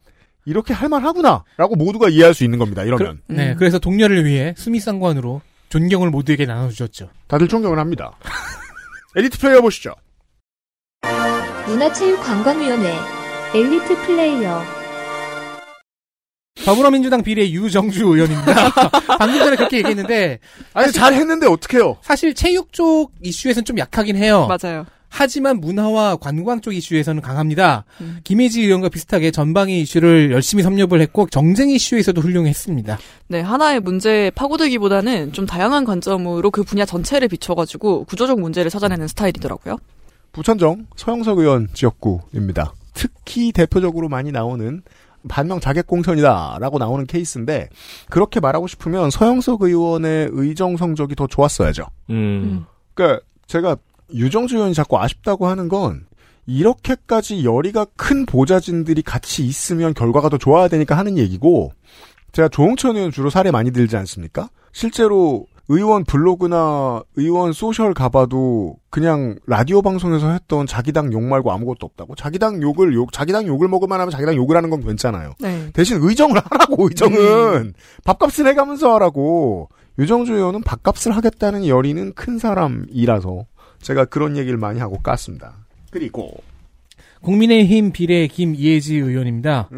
이렇게 할 만하구나라고 모두가 이해할 수 있는 겁니다. 이러면 네, 그래서 동료를 위해 수미상관으로 존경을 모두에게 나눠주셨죠. 다들 존경을 합니다. 엘리트 플레이어 보시죠. 문화체육관광위원회 엘리트 플레이어 더불어민주당 비례 유정주 의원입니다. 방금 전에 그렇게 얘기했는데 아니 잘 했는데 어떡해요? 사실 체육 쪽 이슈에서는 좀 약하긴 해요. 맞아요. 하지만 문화와 관광 쪽 이슈에서는 강합니다. 음. 김예지 의원과 비슷하게 전방위 이슈를 열심히 섭렵을 했고 경쟁 이슈에서도 훌륭했습니다. 네, 하나의 문제에 파고들기보다는 좀 다양한 관점으로 그 분야 전체를 비춰가지고 구조적 문제를 찾아내는 스타일이더라고요. 부천정 서영석 의원 지역구입니다. 특히 대표적으로 많이 나오는 반명 자객 공천이다라고 나오는 케이스인데 그렇게 말하고 싶으면 서영석 의원의 의정 성적이 더 좋았어야죠. 음. 그러니까 제가 유정주 의원이 자꾸 아쉽다고 하는 건 이렇게까지 열의가 큰 보좌진들이 같이 있으면 결과가 더 좋아야 되니까 하는 얘기고 제가 조홍천 의원 주로 사례 많이 들지 않습니까? 실제로 의원 블로그나 의원 소셜 가봐도 그냥 라디오 방송에서 했던 자기 당 욕 말고 아무것도 없다고. 자기 당 욕을 욕, 자기 당 욕을 먹을만 하면 자기 당 욕을 하는 건 괜찮아요. 네. 대신 의정을 하라고, 의정은. 밥값을 해가면서 하라고. 유정주 의원은 밥값을 하겠다는 열의는 큰 사람이라서 제가 그런 얘기를 많이 하고 깠습니다. 그리고 국민의힘 비례 김이혜지 의원입니다.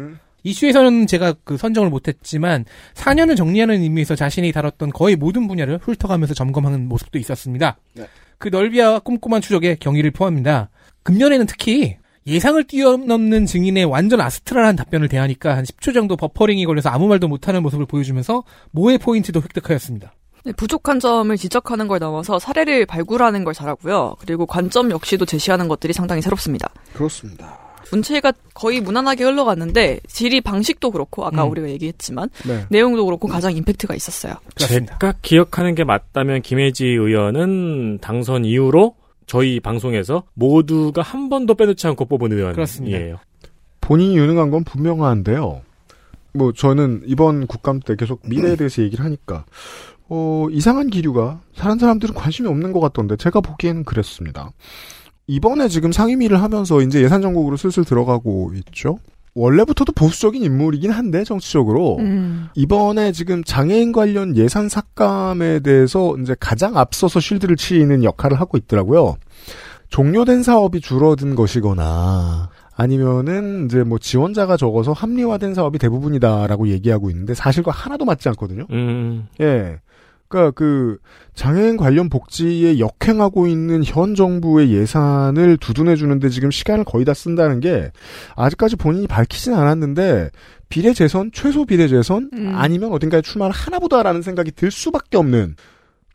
이슈에서는 제가 그 선정을 못했지만 4년을 정리하는 의미에서 자신이 다뤘던 거의 모든 분야를 훑어가면서 점검하는 모습도 있었습니다. 네. 그 넓이와 꼼꼼한 추적에 경의를 표합니다. 금년에는 특히 예상을 뛰어넘는 증인의 완전 아스트랄한 답변을 대하니까 한 10초 정도 버퍼링이 걸려서 아무 말도 못하는 모습을 보여주면서 모의 포인트도 획득하였습니다. 네, 부족한 점을 지적하는 걸 넘어서 사례를 발굴하는 걸 잘하고요. 그리고 관점 역시도 제시하는 것들이 상당히 새롭습니다. 그렇습니다. 문체가 거의 무난하게 흘러갔는데 질의 방식도 그렇고 아까 음. 우리가 얘기했지만 네. 내용도 그렇고 가장 임팩트가 있었어요. 제가 기억하는 게 맞다면 김혜지 의원은 당선 이후로 저희 방송에서 모두가 한 번도 빼놓지 않고 뽑은 의원이에요. 그렇습니다. 본인이 유능한 건 분명한데요. 뭐 저는 이번 국감 때 계속 미래에 대해서 얘기를 하니까 어, 이상한 기류가 다른 사람들은 관심이 없는 것 같던데 제가 보기에는 그랬습니다. 이번에 지금 상임위를 하면서 이제 예산 정국으로 슬슬 들어가고 있죠. 원래부터도 보수적인 인물이긴 한데 정치적으로 음. 이번에 지금 장애인 관련 예산 삭감에 대해서 이제 가장 앞서서 쉴드를 치는 역할을 하고 있더라고요. 종료된 사업이 줄어든 것이거나 아니면은 이제 뭐 지원자가 적어서 합리화된 사업이 대부분이다라고 얘기하고 있는데 사실과 하나도 맞지 않거든요. 음. 예. 그러니까 그 장애인 관련 복지에 역행하고 있는 현 정부의 예산을 두둔해 주는데 지금 시간을 거의 다 쓴다는 게 아직까지 본인이 밝히진 않았는데 비례 재선 최소 비례 재선 음. 아니면 어딘가에 출마를 하나보다라는 생각이 들 수밖에 없는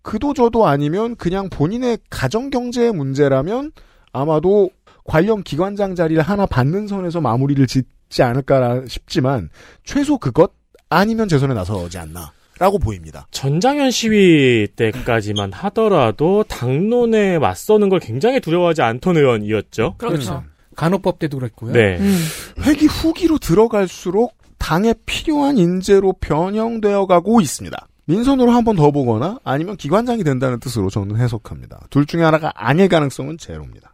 그도 저도 아니면 그냥 본인의 가정 경제의 문제라면 아마도 관련 기관장 자리를 하나 받는 선에서 마무리를 짓지 않을까 싶지만 최소 그것 아니면 재선에 나서지 않나. 라고 보입니다. 전장현 시위 때까지만 하더라도 당론에 맞서는 걸 굉장히 두려워하지 않던 의원이었죠. 그렇죠. 간호법 때도 그랬고요. 네. 회기 후기로 들어갈수록 당에 필요한 인재로 변형되어 가고 있습니다. 민선으로 한 번 더 보거나 아니면 기관장이 된다는 뜻으로 저는 해석합니다. 둘 중에 하나가 아닐 가능성은 제로입니다.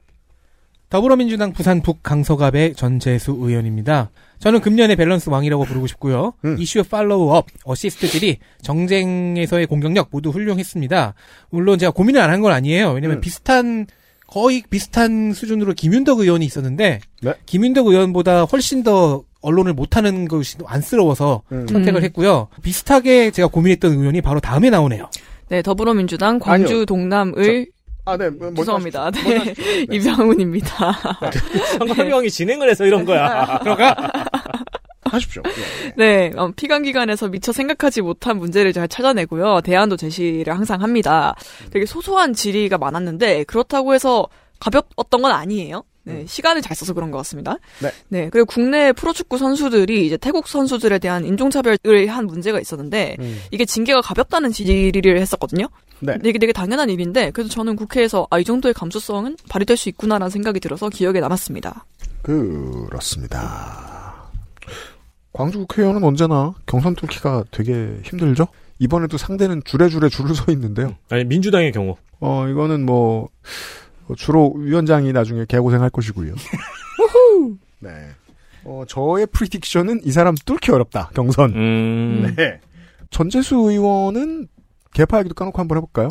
더불어민주당 부산 북 강서갑의 전재수 의원입니다. 저는 금년의 밸런스 왕이라고 부르고 싶고요. 이슈 follow-up, 어시스트들이 정쟁에서의 공격력 모두 훌륭했습니다. 물론 제가 고민을 안 한 건 아니에요. 왜냐면 비슷한 거의 비슷한 수준으로 김윤덕 의원이 있었는데 김윤덕 의원보다 훨씬 더 언플을 못하는 것이 안쓰러워서 선택을 음. 했고요. 비슷하게 제가 고민했던 의원이 바로 다음에 나오네요. 네, 더불어민주당 광주 아니요. 동남을 아, 네. 먼저 죄송합니다. 네. 네. 이병훈입니다. 성함형이 진행을 해서 이런 거야. 그러가 하십시오. 네, 어, 피감 기관에서 미처 생각하지 못한 문제를 잘 찾아내고요. 대안도 제시를 항상 합니다. 되게 소소한 질의가 많았는데 그렇다고 해서 가볍었던 건 아니에요. 네, 시간을 잘 써서 그런 것 같습니다. 네. 네, 그리고 국내 프로축구 선수들이 이제 태국 선수들에 대한 인종차별을 한 문제가 있었는데 이게 징계가 가볍다는 질의를 했었거든요. 네. 이게 되게 당연한 일인데 그래서 저는 국회에서 아, 이 정도의 감수성은 발휘될 수 있구나라는 생각이 들어서 기억에 남았습니다. 그렇습니다. 광주 국회의원은 언제나 경선 뚫기가 되게 힘들죠? 이번에도 상대는 줄에 줄에 줄을 서 있는데요. 아니 민주당의 경우. 어 이거는 뭐 주로 위원장이 나중에 개고생할 것이고요. 네. 어 저의 프리딕션은 이 사람 뚫기 어렵다 경선. 음. 네. 전재수 의원은 개파 얘기도 까놓고 한번 해볼까요?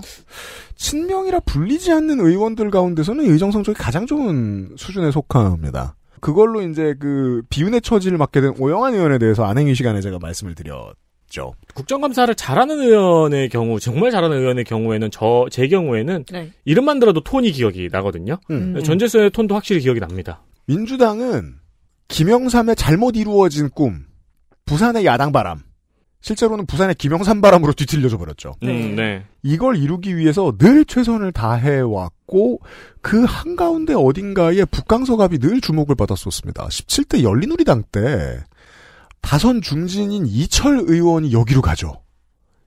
친명이라 불리지 않는 의원들 가운데서는 의정 성적이 가장 좋은 수준에 속합니다. 그걸로 이제 그 비운의 처지를 맡게 된 오영환 의원에 대해서 안행위 시간에 제가 말씀을 드렸 죠. 국정감사를 잘하는 의원의 경우, 정말 잘하는 의원의 경우에는 저, 제 경우에는 네. 이름만 들어도 톤이 기억이 나거든요. 음. 전재수의 톤도 확실히 기억이 납니다. 민주당은 김영삼의 잘못 이루어진 꿈, 부산의 야당 바람, 실제로는 부산의 김영삼 바람으로 뒤틀려져 버렸죠. 음, 네. 이걸 이루기 위해서 늘 최선을 다해왔고 그 한가운데 어딘가에 북강서갑이 늘 주목을 받았었습니다. 17대 열린우리당 때 다선 중진인 이철 의원이 여기로 가죠.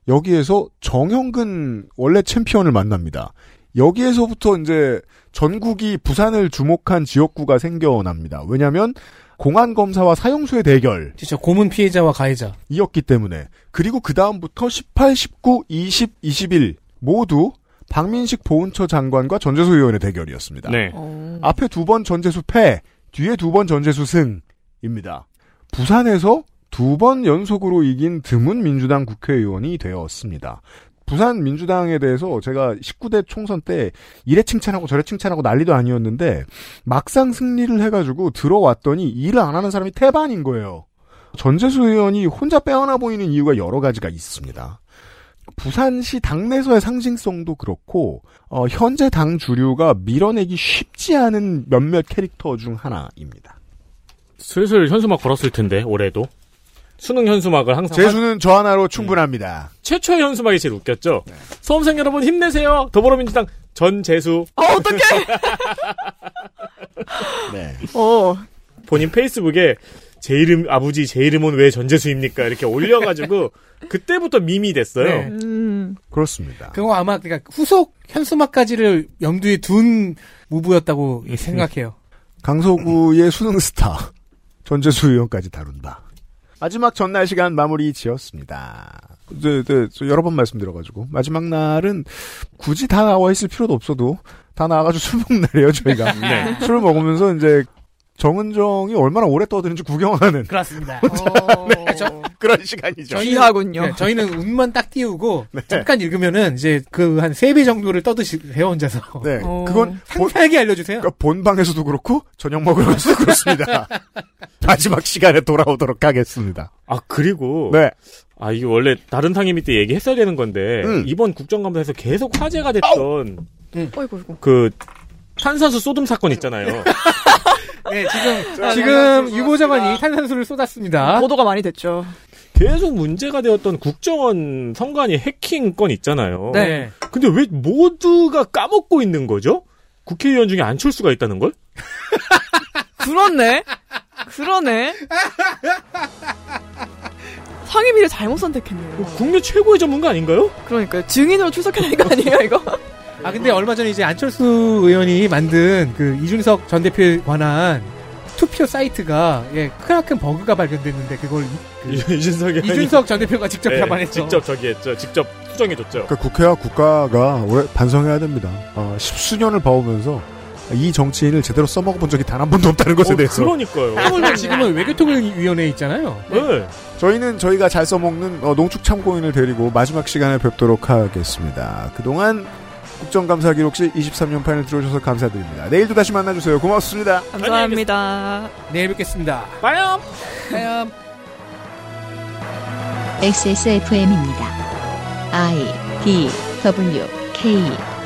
여기에서 정형근 원래 챔피언을 만납니다. 여기에서부터 이제 전국이 부산을 주목한 지역구가 생겨납니다. 왜냐하면 공안 검사와 사형수의 대결. 진짜 고문 피해자와 가해자. 이었기 때문에 그리고 그 다음부터 18, 19, 20, 21 모두 박민식 보훈처 장관과 전재수 의원의 대결이었습니다. 네. 앞에 두 번 전재수 패, 뒤에 두 번 전재수 승입니다. 부산에서 두 번 연속으로 이긴 드문 민주당 국회의원이 되었습니다. 부산 민주당에 대해서 제가 19대 총선 때 이래 칭찬하고 저래 칭찬하고 난리도 아니었는데 막상 승리를 해가지고 들어왔더니 일을 안 하는 사람이 태반인 거예요. 전재수 의원이 혼자 빼어나 보이는 이유가 여러 가지가 있습니다. 부산시 당내에서의 상징성도 그렇고 어, 현재 당 주류가 밀어내기 쉽지 않은 몇몇 캐릭터 중 하나입니다. 슬슬 현수막 걸었을 텐데 올해도 수능 현수막을 항상 재수는 저 하나로 충분합니다. 최초의 현수막이 제일 웃겼죠. 수험생 여러분 힘내세요. 더불어민주당 전 재수. 어, 어떡해! 네. 어. 본인 페이스북에 제 이름 아버지 제 이름은 왜 전재수입니까 이렇게 올려가지고 그때부터 밈이 됐어요. 네. 음. 그렇습니다. 그거 아마 그러니까 후속 현수막까지를 염두에 둔 무브였다고 생각해요. 강서구의 수능 스타 전재수 의원까지 다룬다. 마지막 전날 시간 마무리 지었습니다. 이제, 이제 여러 번 말씀드려가지고 마지막 날은 굳이 다 나와 있을 필요도 없어도 다 나와가지고 술 먹는 날이에요 저희가. 네. 술 먹으면서 이제 정은정이 얼마나 오래 떠드는지 구경하는 그렇습니다. 네, 저- 그런 시간이죠. 귀하군요. 네, 저희는 운만 딱 띄우고 잠깐 읽으면은 이제 그 한 세 배 정도를 떠드세요 혼자서. 네, 그건 상세하게 알려주세요. 그러니까 본방에서도 그렇고 저녁 먹으러 가서도 그렇습니다. 마지막 시간에 돌아오도록 하겠습니다. 아 그리고 네. 아 이게 원래 다른 상임위 때 얘기했어야 되는 건데 음. 이번 국정감사에서 계속 화제가 됐던 어이구, 어이구. 그 탄산수 쏘듬 사건 있잖아요. 네, 지금 지금 유보정원이 탄산수를 쏟았습니다. 보도가 많이 됐죠. 계속 문제가 되었던 국정원 선관위 해킹 건 있잖아요. 네. 근데 왜 모두가 까먹고 있는 거죠? 국회의원 중에 안철수가 있다는 걸? 그렇네. 그러네. 상임위를 잘못 선택했네요. 국내 최고의 전문가 아닌가요? 그러니까 증인으로 출석해야 되는 거 아니에요, 이거? 아 근데 얼마 전에 이제 안철수 의원이 만든 그 이준석 전 대표에 관한 투표 사이트가 예 크나큰 버그가 발견됐는데 그걸 이- 그 이준석이 이준석 전 대표가 직접 네, 잡아냈죠. 직접 저기 했죠. 직접 수정해줬죠. 그러니까 국회와 국가가 올해 반성해야 됩니다. 어, 십수년을 봐오면서 이 정치인을 제대로 써먹어 본 적이 단 한 번도 없다는 것에 어, 대해서. 그러니까요. 물론 지금은 외교통일위원회에 있잖아요. 네. 저희는 저희가 잘 써먹는 어, 농축 참고인을 데리고 마지막 시간에 뵙도록 하겠습니다. 그동안 국정감사 기록실 23년 판을 들어주셔서 감사드립니다. 내일도 다시 만나주세요. 고맙습니다. 감사합니다. 내일 뵙겠습니다. 빠염! 빠염! XSFM입니다. I D W K